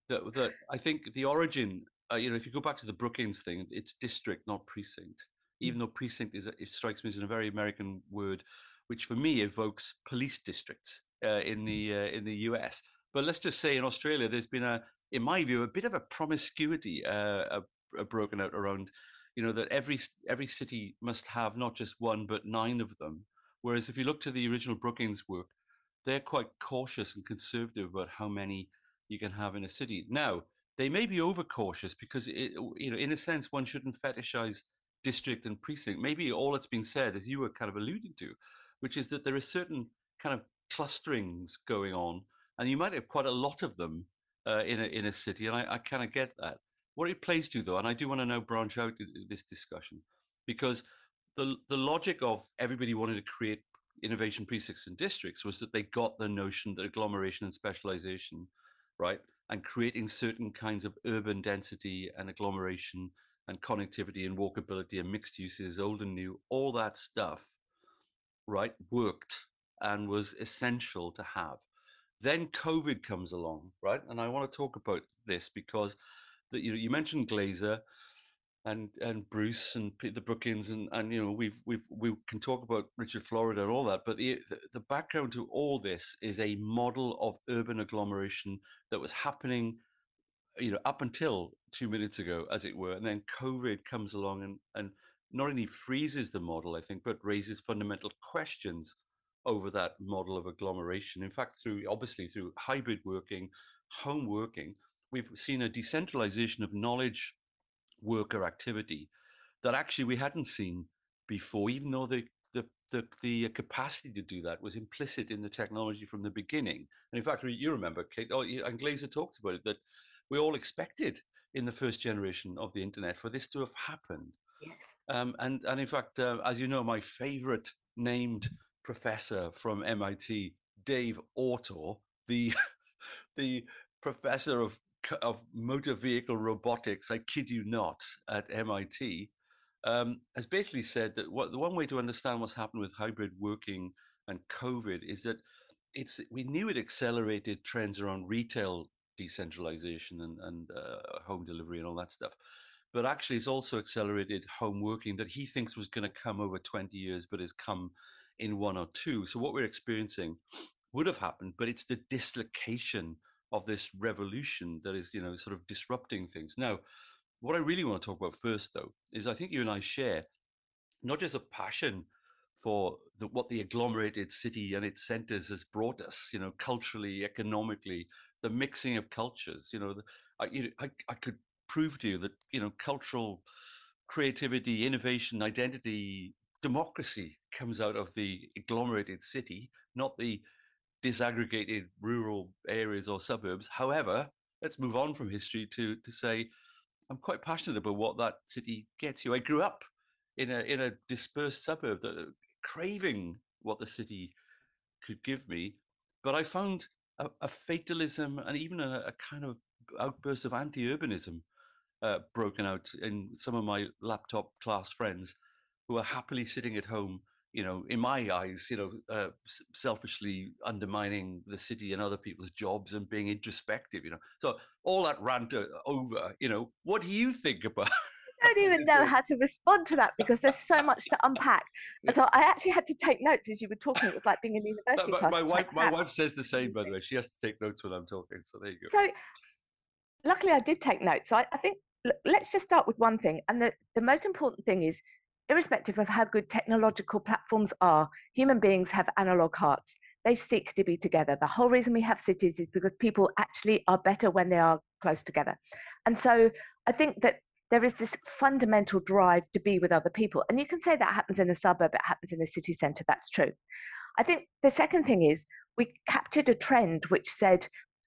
that, that I think the origin uh, you know if you go back to the Brookings thing it's district not precinct even mm. though precinct is it strikes me as a very American word which for me evokes police districts uh, in mm. the uh, in the US but let's just say in Australia there's been a in my view, a bit of a promiscuity uh, broken out around, you know, that every every city must have not just one but nine of them. Whereas if you look to the original Brookings work, they're quite cautious and conservative about how many you can have in a city. Now they may be overcautious because, it, you know, in a sense, one shouldn't fetishize district and precinct. Maybe all that's been said, as you were kind of alluding to, which is that there are certain kind of clusterings going on, and you might have quite a lot of them uh, in a in a city, and I, I kind of get that. What it plays to, though, and I do want to now branch out this discussion because the the logic of everybody wanting to create innovation precincts and districts was that they got the notion that agglomeration and specialization, right, and creating certain kinds of urban density and agglomeration and connectivity and walkability and mixed uses, old and new, all that stuff, right, worked and was essential to have. Then COVID comes along, right? And I want to talk about this because that you know, you mentioned Glaeser. and and Bruce and the Brookings and and you know we've we've we can talk about Richard Florida and all that, but the the background to all this is a model of urban agglomeration that was happening, you know, up until two minutes ago, as it were, and then COVID comes along and and not only freezes the model, I think, but raises fundamental questions over that model of agglomeration. In fact, through obviously through hybrid working, home working, we've seen a decentralization of knowledge worker activity that actually we hadn't seen before, even though the the, the, the capacity to do that was implicit in the technology from the beginning. And in fact, you remember, Kate, oh, and Glaeser talked about it, that we all expected in the first generation of the internet for this to have happened. Yes. Um, and, and in fact, uh, as you know, my favorite named professor from MIT, Dave Autor, the, the professor of of motor vehicle robotics, I kid you not, at MIT, um, has basically said that what the one way to understand what's happened with hybrid working and COVID is that it's we knew it accelerated trends around retail decentralization and, and uh, home delivery and all that stuff. But actually, it's also accelerated home working that he thinks was going to come over 20 years, but has come in one or two. So, what we're experiencing would have happened, but it's the dislocation of this revolution that is, you know, sort of disrupting things. Now, what I really want to talk about first, though, is I think you and I share not just a passion for the, what the agglomerated city and its centers has brought us, you know, culturally, economically, the mixing of cultures. You know, the, I, you know, I, I could prove to you that you know cultural creativity, innovation, identity, democracy comes out of the agglomerated city, not the disaggregated rural areas or suburbs. However, let's move on from history to to say I'm quite passionate about what that city gets you. I grew up in a in a dispersed suburb that uh, craving what the city could give me, but I found a, a fatalism and even a, a, kind of outburst of anti-urbanism uh, broken out in some of my laptop class friends who are happily sitting at home you know, in my eyes, you know, uh, selfishly undermining the city and other people's jobs and being introspective, you know. So all that rant over, you know, what do you think about? I don't even know how to respond to that because there's so much to unpack. And so I actually had to take notes as you were talking. It was like being in university no, class. My wife, my wife says the same, by the way. She has to take notes when I'm talking. So there you go. So luckily, I did take notes. So I, I think let's just start with one thing. And the, the most important thing is irrespective of how good technological platforms are, human beings have analog hearts. They seek to be together. The whole reason we have cities is because people actually are better when they are close together. And so I think that there is this fundamental drive to be with other people. And you can say that happens in a suburb, it happens in a city centre, that's true. I think the second thing is we captured a trend which said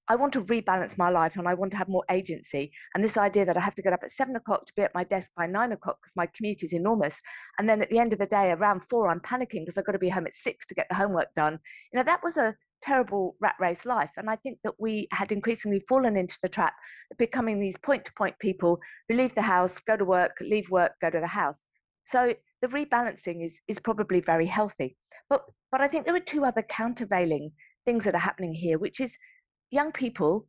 I want to rebalance my life and I want to have more agency. And this idea that I have to get up at seven o'clock to be at my desk by nine o'clock because my commute is enormous. And then at the end of the day, around four, I'm panicking because I've got to be home at six to get the homework done. You know, that was a terrible rat race life. And I think that we had increasingly fallen into the trap of becoming these point to point people who leave the house, go to work, leave work, go to the house. So the rebalancing is, is probably very healthy. But, but I think there are two other countervailing things that are happening here, which is young people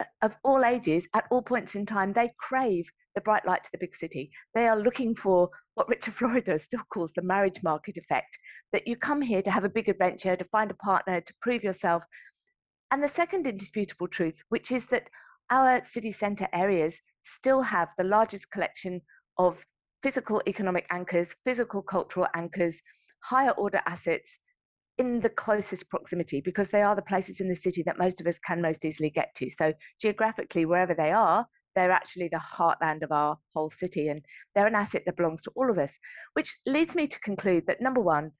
uh, of all ages at all points in time they crave the bright lights of the big city. They are looking for what richard florida still calls the marriage market effect that you come here to have a big adventure to find a partner to prove yourself. And the second indisputable truth which is that our city centre areas still have the largest collection of physical economic anchors physical cultural anchors higher order assets in the closest proximity because they are the places in the city that most of us can most easily get to. So geographically, wherever they are, they're actually the heartland of our whole city and they're an asset that belongs to all of us, which leads me to conclude that number one,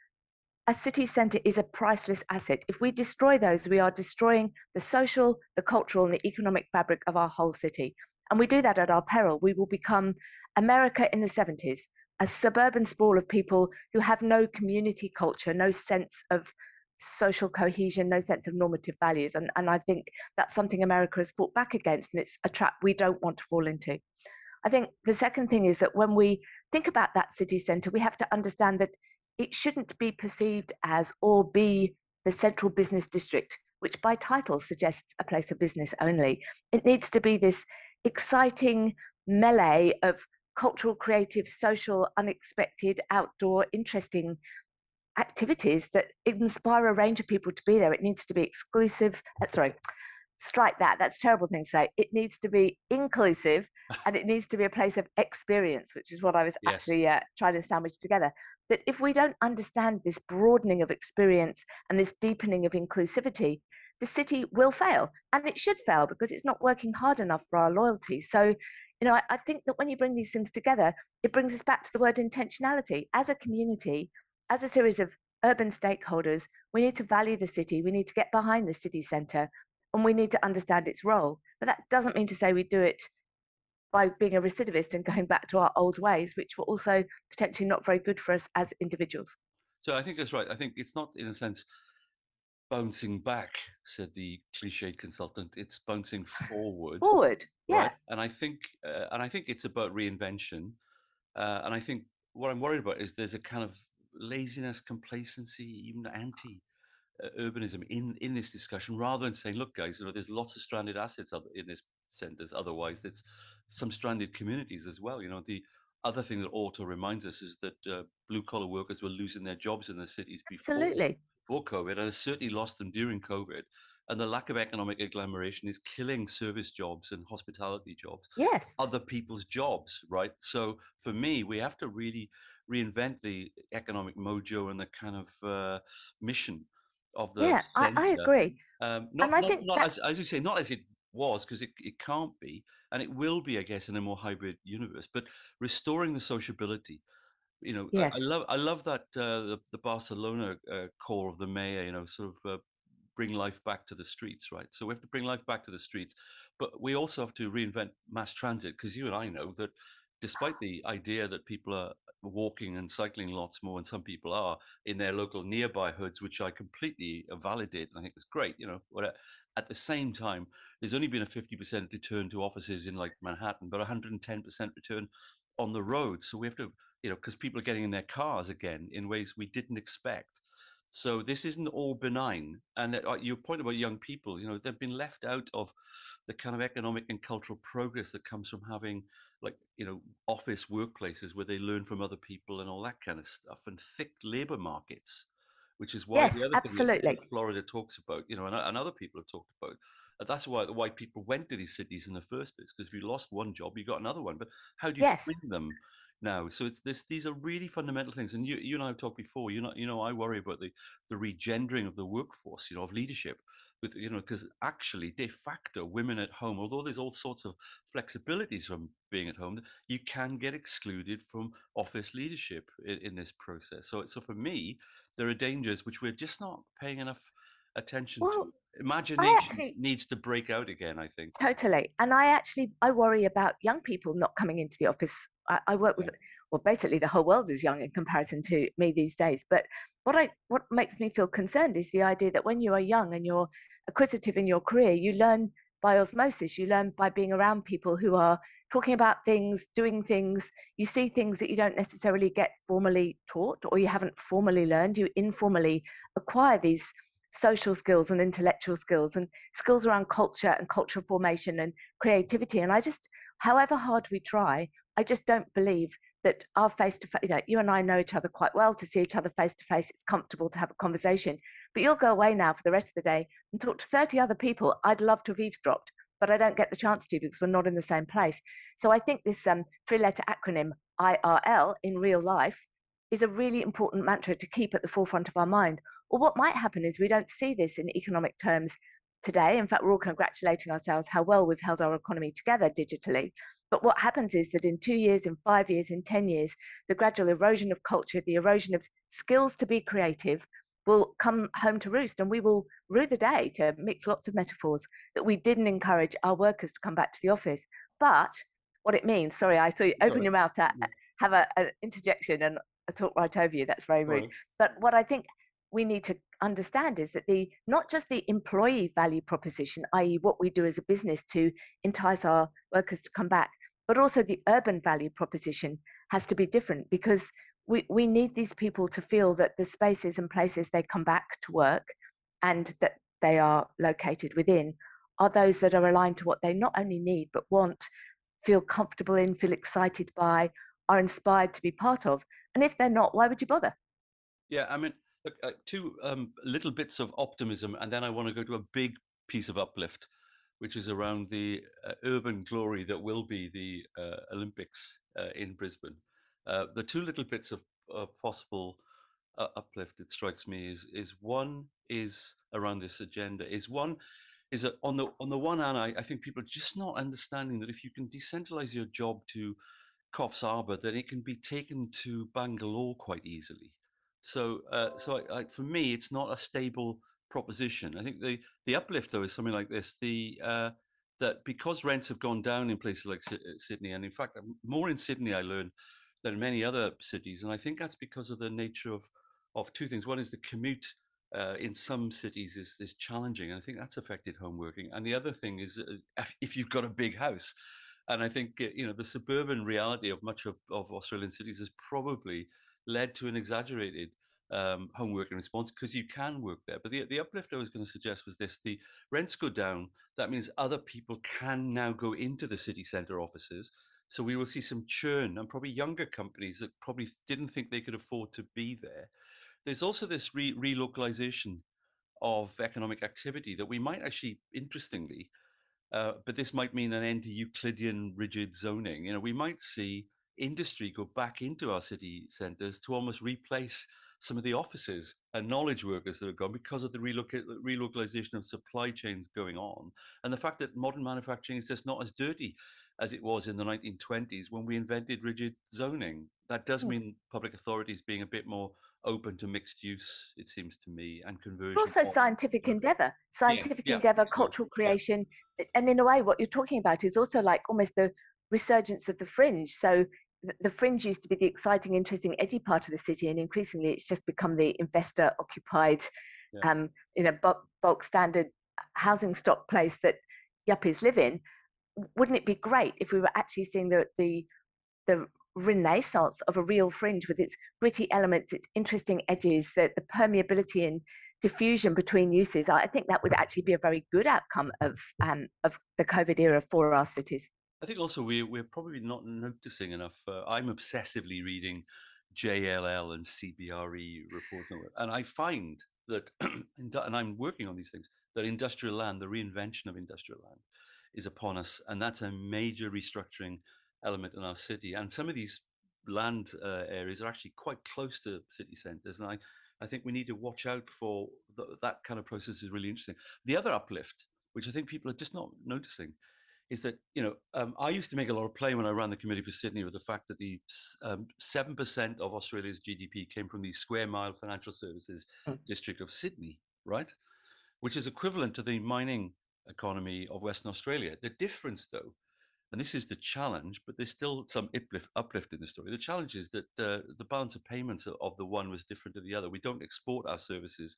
a city centre is a priceless asset. If we destroy those, we are destroying the social, the cultural, and the economic fabric of our whole city. And we do that at our peril. We will become America in the 70s, a suburban sprawl of people who have no community culture, no sense of social cohesion, no sense of normative values. And, and I think that's something America has fought back against, and it's a trap we don't want to fall into. I think the second thing is that when we think about that city centre, we have to understand that it shouldn't be perceived as or be the central business district, which by title suggests a place of business only. It needs to be this exciting melee of cultural, creative, social, unexpected, outdoor, interesting activities that inspire a range of people to be there. It needs to be exclusive. Uh, sorry, strike that. That's a terrible thing to say. It needs to be inclusive and it needs to be a place of experience, which is what I was yes. actually uh, trying to sandwich together. That if we don't understand this broadening of experience and this deepening of inclusivity, the city will fail and it should fail because it's not working hard enough for our loyalty. So, you know, I, I think that when you bring these things together, it brings us back to the word intentionality. As a community, as a series of urban stakeholders, we need to value the city, we need to get behind the city centre, and we need to understand its role. But that doesn't mean to say we do it by being a recidivist and going back to our old ways, which were also potentially not very good for us as individuals. So I think that's right. I think it's not, in a sense, bouncing back, said the cliched consultant. It's bouncing forward. Forward, yeah. Right? And I think, uh, and I think it's about reinvention. Uh, and I think what I'm worried about is there's a kind of laziness, complacency, even anti uh, urbanism in in this discussion rather than saying look guys you know there's lots of stranded assets in this centers otherwise there's some stranded communities as well you know the other thing that Autor reminds us is that uh, blue collar workers were losing their jobs in the cities before Absolutely. Before covid and certainly lost them during covid and the lack of economic agglomeration is killing service jobs and hospitality jobs yes. other people's jobs right? So for me we have to really reinvent the economic mojo and the kind of uh, mission of the yeah I, I, agree. Um, not, and I not, think not as, as, you say not as it was because it, it can't be and it will be i guess in a more hybrid universe but restoring the sociability you know yes. I, I, love i love that uh, the, the barcelona uh, call of the mayor you know sort of uh, bring life back to the streets right so we have to bring life back to the streets but we also have to reinvent mass transit because you and i know that despite the idea that people are walking and cycling lots more, and some people are in their local nearby hoods, which I completely validate and I think it's great. You know, but at the same time, there's only been a 50% return to offices in like Manhattan, but 110% return on the road. So we have to, you know, because people are getting in their cars again in ways we didn't expect. So this isn't all benign. And uh, your point about young people, you know, they've been left out of the kind of economic and cultural progress that comes from having like you know office workplaces where they learn from other people and all that kind of stuff and thick labor markets which is why yes, the other absolutely. thing florida talks about you know and, and other people have talked about that's why why people went to these cities in the first place because if you lost one job you got another one. But how do you yes. free them now? So it's this these are really fundamental things. And you you and i have talked before you know you know i worry about the the regendering of the workforce you know of leadership with you know because actually de facto women at home although there's all sorts of flexibilities from being at home you can get excluded from office leadership in, in this process. So so for me there are dangers which we're just not paying enough attention well, to imagination actually, needs to break out again i think totally and i actually i worry about young people not coming into the office i, I work with well basically the whole world is young in comparison to me these days but what i what makes me feel concerned is the idea that when you are young and you're acquisitive in your career, you learn by osmosis. You learn by being around people who are talking about things, doing things. You see things that you don't necessarily get formally taught or you haven't formally learned. You informally acquire these social skills and intellectual skills and skills around culture and cultural formation and creativity. And I just, however hard we try, I just don't believe that our face to face, you know, you and I know each other quite well to see each other face to face. It's comfortable to have a conversation. But you'll go away now for the rest of the day and talk to 30 other people I'd love to have eavesdropped, but I don't get the chance to because we're not in the same place. So I think this um, three letter acronym IRL in real life is a really important mantra to keep at the forefront of our mind. Or what might happen is we don't see this in economic terms today. In fact, we're all congratulating ourselves how well we've held our economy together digitally. But what happens is that in two years, in five years, in 10 years, the gradual erosion of culture, the erosion of skills to be creative will come home to roost and we will rue the day to mix lots of metaphors that we didn't encourage our workers to come back to the office. But what it means, sorry, I saw you open sorry. your mouth to have an interjection and I talk right over you. That's very rude. Right. But what I think we need to understand is that the not just the employee value proposition, i.e., what we do as a business to entice our workers to come back, but also the urban value proposition has to be different because we, we need these people to feel that the spaces and places they come back to work and that they are located within are those that are aligned to what they not only need but want feel comfortable in, feel excited by, are inspired to be part of. And if they're not, why would you bother? Yeah, I mean, look, uh, two um, little bits of optimism, and then I want to go to a big piece of uplift, which is around the uh, urban glory that will be the uh, Olympics uh, in Brisbane. Uh, the two little bits of possible uplift it strikes me is is one is around this agenda is one is that on the on the one hand I, I think people are just not understanding that if you can decentralize your job to Coffs Harbour, then it can be taken to Bangalore quite easily. So, uh, so I, I, for me, it's not a stable proposition. I think the the uplift though is something like this: the uh, that because rents have gone down in places like uh, Sydney, and in fact, more in Sydney, I learned than many other cities, and I think that's because of the nature of of two things. One is the commute uh, in some cities is is challenging, and I think that's affected home working. And the other thing is uh, if you've got a big house, and I think uh, you know the suburban reality of much of, of Australian cities is probably led to an exaggerated um, home working response because you can work there. But the, the uplift I was going to suggest was this: the rents go down. That means other people can now go into the city centre offices. So we will see some churn and probably younger companies that probably didn't think they could afford to be there. There's also this re- relocalization of economic activity that we might actually, interestingly, uh, but this might mean an end to Euclidean rigid zoning. You know, we might see industry go back into our city centres to almost replace some of the offices and knowledge workers that have gone because of the reloca- relocalization of supply chains going on, and the fact that modern manufacturing is just not as dirty as it was in the 1920s when we invented rigid zoning. That does hmm. mean public authorities being a bit more open to mixed use, it seems to me, and conversion. Also, scientific endeavor, scientific yeah, endeavor, yeah, cultural creation. Yeah. And in a way, what you're talking about is also like almost the resurgence of the fringe. So the fringe used to be the exciting, interesting, edgy part of the city, and increasingly it's just become the investor-occupied, um, you know, bulk, bulk standard housing stock place that yuppies live in. Wouldn't it be great if we were actually seeing the the the renaissance of a real fringe with its gritty elements, its interesting edges, the, the permeability and diffusion between uses. I think that would actually be a very good outcome of um, of the COVID era for our cities. I think also we we're probably not noticing enough. Uh, I'm obsessively reading JLL and CBRE reports, and I find that, and I'm working on these things, that industrial land, the reinvention of industrial land, is upon us, and that's a major restructuring element in our city. And some of these land uh, areas are actually quite close to city centres, and I, I think we need to watch out for the, that kind of process. Is really interesting. The other uplift, which I think people are just not noticing, is that you know um, I used to make a lot of play when I ran the committee for Sydney with the fact that the um, seven um, percent of Australia's GDP came from the square mile financial services mm. district of Sydney, right? Which is equivalent to the mining economy of Western Australia. The difference, though, and this is the challenge, but there's still some uplift, uplift in the story. The challenge is that uh, the balance of payments of the one was different to the other. We don't export our services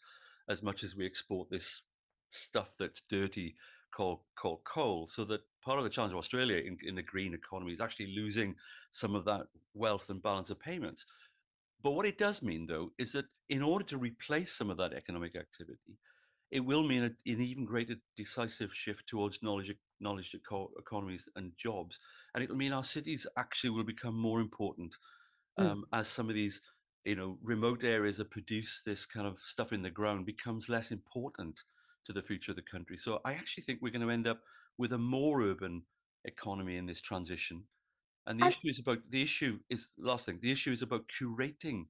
as much as we export this stuff that's dirty called called coal. So that part of the challenge of Australia in, in the green economy is actually losing some of that wealth and balance of payments. But what it does mean, though, is that in order to replace some of that economic activity, it will mean a, an even greater decisive shift towards knowledge knowledge eco- economies and jobs, and it'll mean our cities actually will become more important hmm. um, mm. as some of these you know remote areas that produce this kind of stuff in the ground becomes less important to the future of the country. So I actually think we're going to end up with a more urban economy in this transition. And the I, issue is about the issue is last thing. The issue is about curating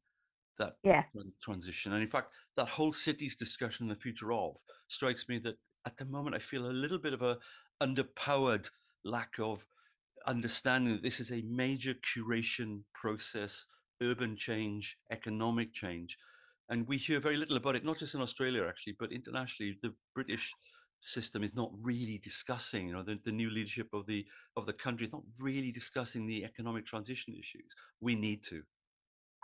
that yeah. transition. And in fact, that whole city's discussion, in the future of, strikes me that at the moment I feel a little bit of a underpowered lack of understanding that this is a major curation process, urban change, economic change. And we hear very little about it, not just in Australia, actually, but internationally. The British system is not really discussing, you know, the, the new leadership of the of the country is not really discussing the economic transition issues. We need to.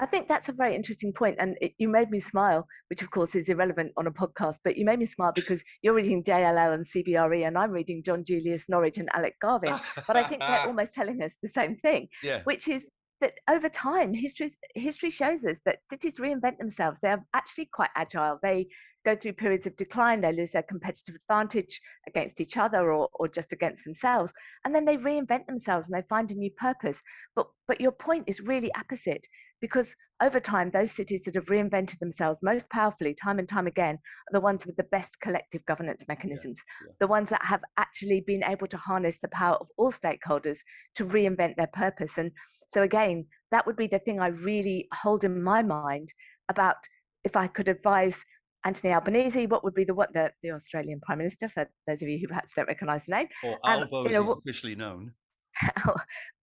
I think that's a very interesting point, and it, you made me smile, which of course is irrelevant on a podcast. But you made me smile because you're reading JLL and CBRE, and I'm reading John Julius Norwich and Alec Garvin. but I think they're almost telling us the same thing, yeah. which is that over time, history history shows us that cities reinvent themselves. They're actually quite agile. They go through periods of decline, they lose their competitive advantage against each other or, or just against themselves, and then they reinvent themselves and they find a new purpose. But but your point is really opposite because over time, those cities that have reinvented themselves most powerfully, time and time again, are the ones with the best collective governance mechanisms, yeah, yeah. the ones that have actually been able to harness the power of all stakeholders to reinvent their purpose. And so, again, that would be the thing I really hold in my mind about if I could advise Anthony Albanese, what would be the what the, the Australian Prime Minister for those of you who perhaps don't recognise the name? Or Albo, um, you know, officially known.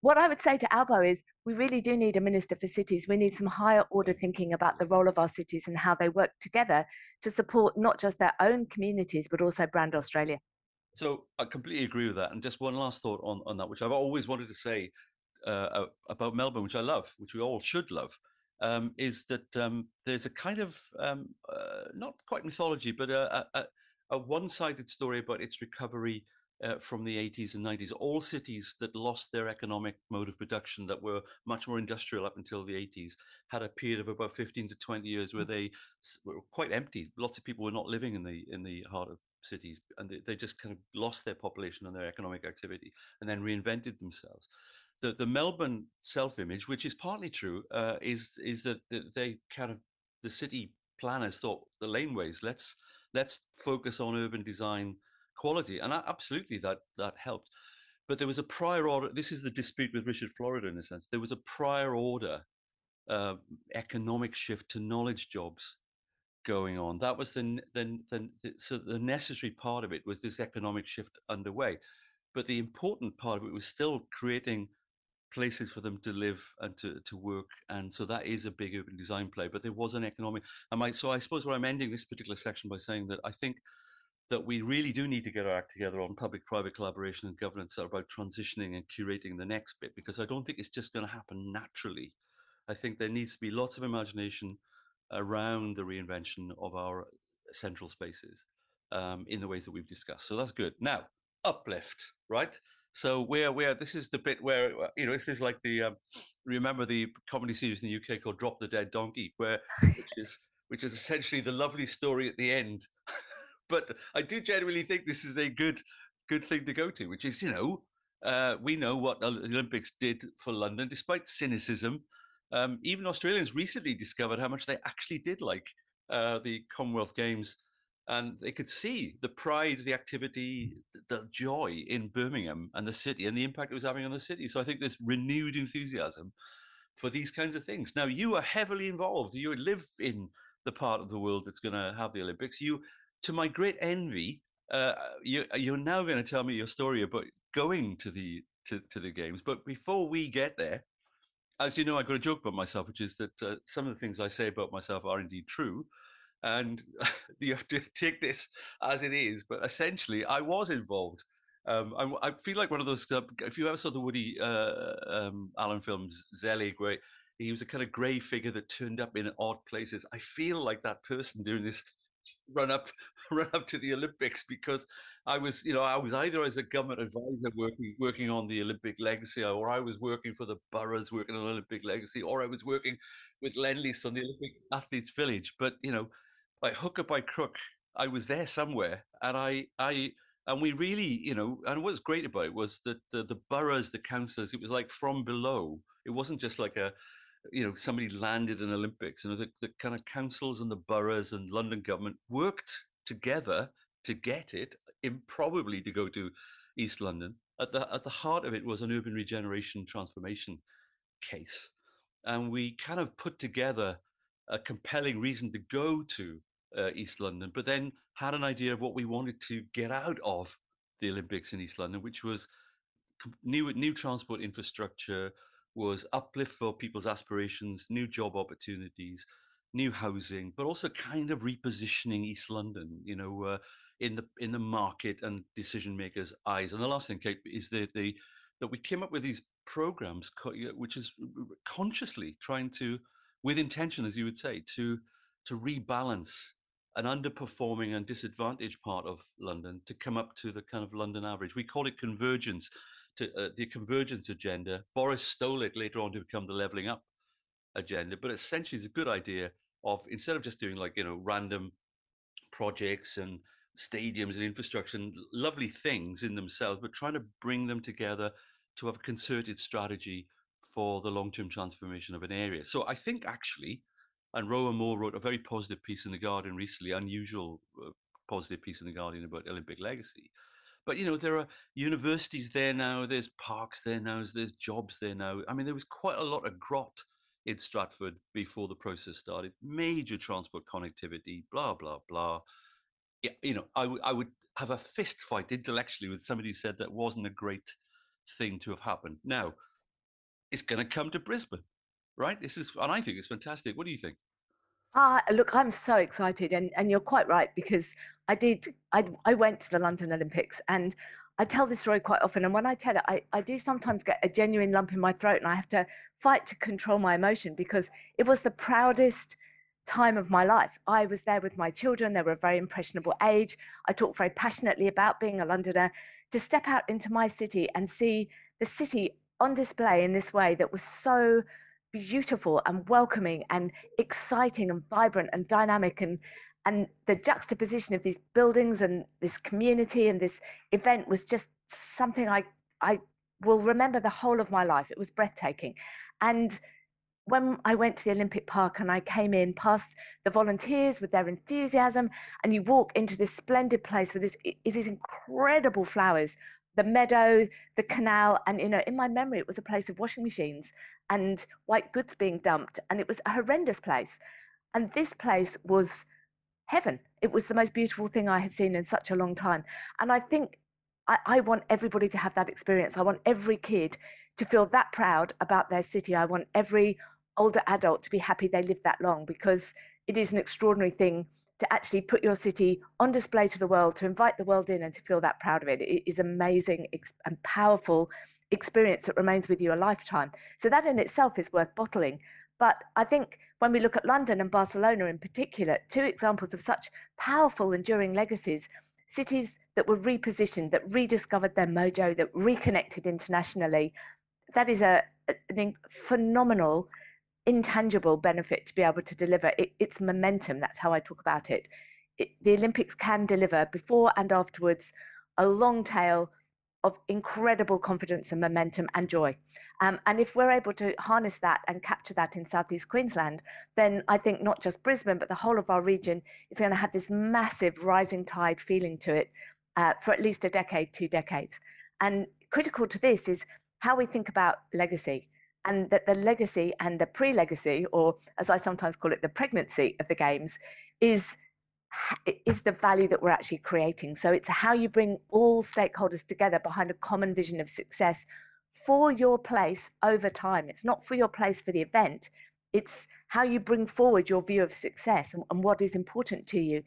what I would say to Albo is we really do need a minister for cities. We need some higher order thinking about the role of our cities and how they work together to support not just their own communities, but also brand Australia. So I completely agree with that. And just one last thought on, on that, which I've always wanted to say uh, about Melbourne, which I love, which we all should love, um, is that um, there's a kind of um, uh, not quite mythology, but a, a, a one-sided story about its recovery uh, from the 80s and 90s. All cities that lost their economic mode of production, that were much more industrial up until the 80s, had a period of about 15 to 20 years where mm. they were quite empty. Lots of people were not living in the in the heart of cities, and they, they just kind of lost their population and their economic activity, and then reinvented themselves. The the Melbourne self-image, which is partly true, uh, is is that they kind of the city planners thought the laneways. Let's let's focus on urban design quality, and absolutely that that helped. But there was a prior order. This is the dispute with Richard Florida in a sense. There was a prior order uh, economic shift to knowledge jobs going on. That was the, the, the, the so the necessary part of it was this economic shift underway. But the important part of it was still creating places for them to live and to, to work. And so that is a big urban design play. But there was an economic. So I suppose what I'm ending this particular section by saying that I think that we really do need to get our act together on public-private collaboration and governance about transitioning and curating the next bit, because I don't think it's just going to happen naturally. I think there needs to be lots of imagination around the reinvention of our central spaces um, in the ways that we've discussed. So that's good. Now, uplift, right? So where where this is the bit where you know this is like the um, remember the comedy series in the UK called Drop the Dead Donkey, where which is which is essentially the lovely story at the end but I do genuinely think this is a good good thing to go to, which is you know uh, we know what the Olympics did for London, despite cynicism. Um, even Australians recently discovered how much they actually did like uh, the Commonwealth Games, and they could see the pride, the activity, the joy in Birmingham and the city, and the impact it was having on the city. So I think there's renewed enthusiasm for these kinds of things. Now you are heavily involved. You live in the part of the world that's going to have the Olympics. You to my great envy, uh, you, you're now going to tell me your story about going to the to, to the games. But before we get there, as you know, I got a joke about myself, which is that uh, some of the things I say about myself are indeed true, and you have to take this as it is. But essentially, I was involved. Um, I, I, feel like one of those. Uh, if you ever saw the Woody uh, um, Allen films Zelig, where he was a kind of grey figure that turned up in odd places, I feel like that person doing this run up run up to the Olympics because I was, you know, I was either as a government advisor working working on the Olympic legacy, or I was working for the boroughs working on Olympic legacy, or I was working with Lendlease on the Olympic Athletes Village. But you know, by hook by crook, I was there somewhere, and I, I, and we really, you know, and what's great about it was that the the boroughs, the councillors, it was like from below. It wasn't just like a you know somebody landed in Olympics, and the, the kind of councils and the boroughs and London government worked together to get it, improbably to go to East London. At the at the heart of it was an urban regeneration transformation case, and we kind of put together a compelling reason to go to uh, East London, but then had an idea of what we wanted to get out of the Olympics in East London, which was new new transport infrastructure, was uplift for people's aspirations, new job opportunities, new housing, but also kind of repositioning East London, you know, uh, in the in the market and decision makers' eyes. And the last thing, Kate, is the the that we came up with these programs, which is consciously trying to, with intention, as you would say, to to rebalance an underperforming and disadvantaged part of London to come up to the kind of London average. We call it convergence to uh, the convergence agenda. Boris stole it later on to become the leveling up agenda, but essentially it's a good idea of instead of just doing like you know random projects and stadiums and infrastructure and lovely things in themselves, but trying to bring them together to have a concerted strategy for the long-term transformation of an area. So I think actually, and Rowan Moore wrote a very positive piece in the Guardian recently, unusual uh, positive piece in the Guardian about Olympic legacy. But you know, there are universities there now. There's parks there now. There's jobs there now. I mean, there was quite a lot of grot in Stratford before the process started. Major transport connectivity, blah blah blah. Yeah, you know, I, w- I would have a fist fight intellectually with somebody who said that wasn't a great thing to have happened. Now, it's going to come to Brisbane, right? This is, and I think it's fantastic. What do you think? Ah, look, I'm so excited, and, and you're quite right because I did. I I went to the London Olympics, and I tell this story quite often. And when I tell it, I, I do sometimes get a genuine lump in my throat, and I have to fight to control my emotion because it was the proudest time of my life. I was there with my children. They were a very impressionable age. I talked very passionately about being a Londoner. To step out into my city and see the city on display in this way that was so beautiful and welcoming and exciting and vibrant and dynamic and and the juxtaposition of these buildings and this community and this event was just something I I will remember the whole of my life. It was breathtaking. And when I went to the Olympic Park and I came in past the volunteers with their enthusiasm, and you walk into this splendid place with this, these incredible flowers, the meadow, the canal, and you know, in my memory, it was a place of washing machines and white goods being dumped, and it was a horrendous place. And this place was heaven. It was the most beautiful thing I had seen in such a long time. And I think I, I want everybody to have that experience. I want every kid to feel that proud about their city. I want every older adult to be happy they lived that long because it is an extraordinary thing to actually put your city on display to the world, to invite the world in and to feel that proud of it. It is amazing and powerful experience that remains with you a lifetime. So that in itself is worth bottling. But I think when we look at London and Barcelona in particular, two examples of such powerful, enduring legacies, cities that were repositioned, that rediscovered their mojo, that reconnected internationally, that is a, a phenomenal intangible benefit to be able to deliver. It, it's momentum. That's how I talk about it. it. The Olympics can deliver before and afterwards a long tail of incredible confidence and momentum and joy. Um, and if we're able to harness that and capture that in Southeast Queensland, then I think not just Brisbane, but the whole of our region is going to have this massive rising tide feeling to it uh, for at least a decade, two decades. And critical to this is how we think about legacy and that the legacy and the pre-legacy, or as I sometimes call it, the pregnancy of the games, is is the value that we're actually creating. So it's how you bring all stakeholders together behind a common vision of success for your place over time. It's not for your place for the event. It's how you bring forward your view of success and, and what is important to you.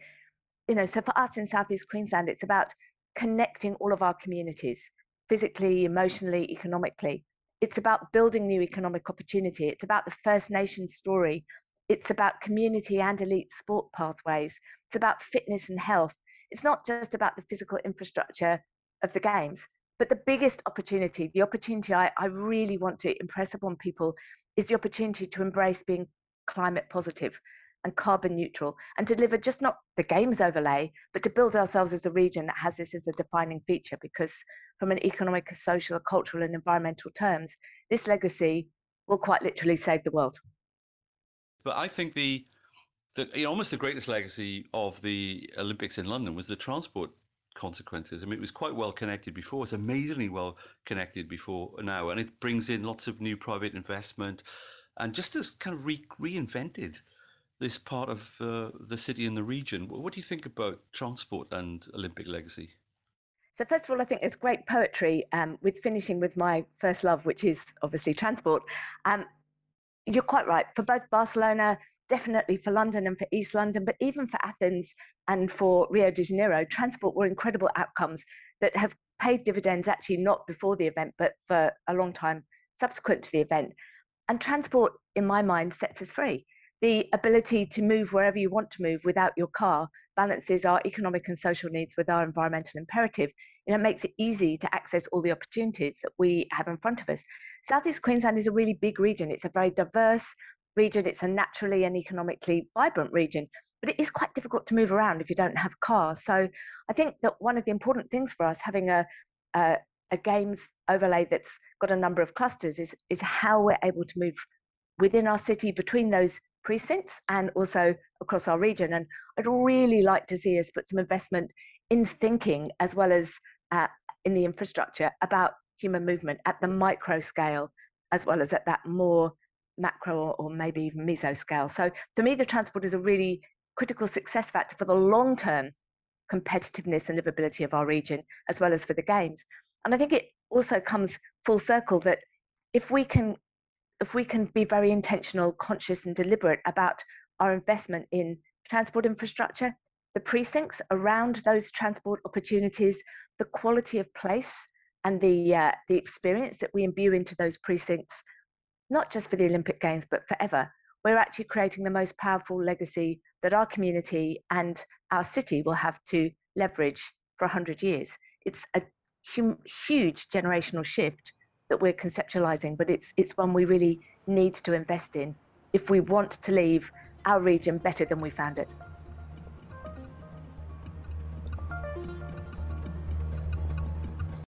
You know, so for us in Southeast Queensland, it's about connecting all of our communities physically, emotionally, economically. It's about building new economic opportunity. It's about the First Nation story. It's about community and elite sport pathways. It's about fitness and health. It's not just about the physical infrastructure of the games, but the biggest opportunity, the opportunity I, I really want to impress upon people is the opportunity to embrace being climate positive and carbon neutral and deliver just not the games overlay, but to build ourselves as a region that has this as a defining feature because from an economic, social, cultural and environmental terms, this legacy will quite literally save the world. But I think the, the you know, almost the greatest legacy of the Olympics in London was the transport consequences. I mean, it was quite well connected before. It's amazingly well connected before now, and it brings in lots of new private investment, and just has kind of re- reinvented this part of uh, the city and the region. What do you think about transport and Olympic legacy? So first of all, I think it's great poetry. Um, with finishing with my first love, which is obviously transport. Um, you're quite right. For both Barcelona, definitely for London and for East London, but even for Athens and for Rio de Janeiro, transport were incredible outcomes that have paid dividends actually not before the event, but for a long time subsequent to the event. And transport, in my mind, sets us free the ability to move wherever you want to move without your car balances our economic and social needs with our environmental imperative. And it makes it easy to access all the opportunities that we have in front of us. Southeast Queensland is a really big region. It's a very diverse region. It's a naturally and economically vibrant region. but it is quite difficult to move around if you don't have a car. So I think that one of the important things for us having a, a, a games overlay that's got a number of clusters is, is how we're able to move within our city between those precincts and also across our region. And I'd really like to see us put some investment in thinking as well as uh, in the infrastructure about human movement at the micro scale as well as at that more macro or maybe even meso scale. So for me, the transport is a really critical success factor for the long term competitiveness and livability of our region, as well as for the games. And I think it also comes full circle that if we can if we can be very intentional, conscious, and deliberate about our investment in transport infrastructure, the precincts around those transport opportunities, the quality of place, and the uh, the experience that we imbue into those precincts, not just for the Olympic Games but forever, we're actually creating the most powerful legacy that our community and our city will have to leverage for 100 years. It's a hum- huge generational shift that we're conceptualizing, but it's, it's one we really need to invest in if we want to leave our region better than we found it.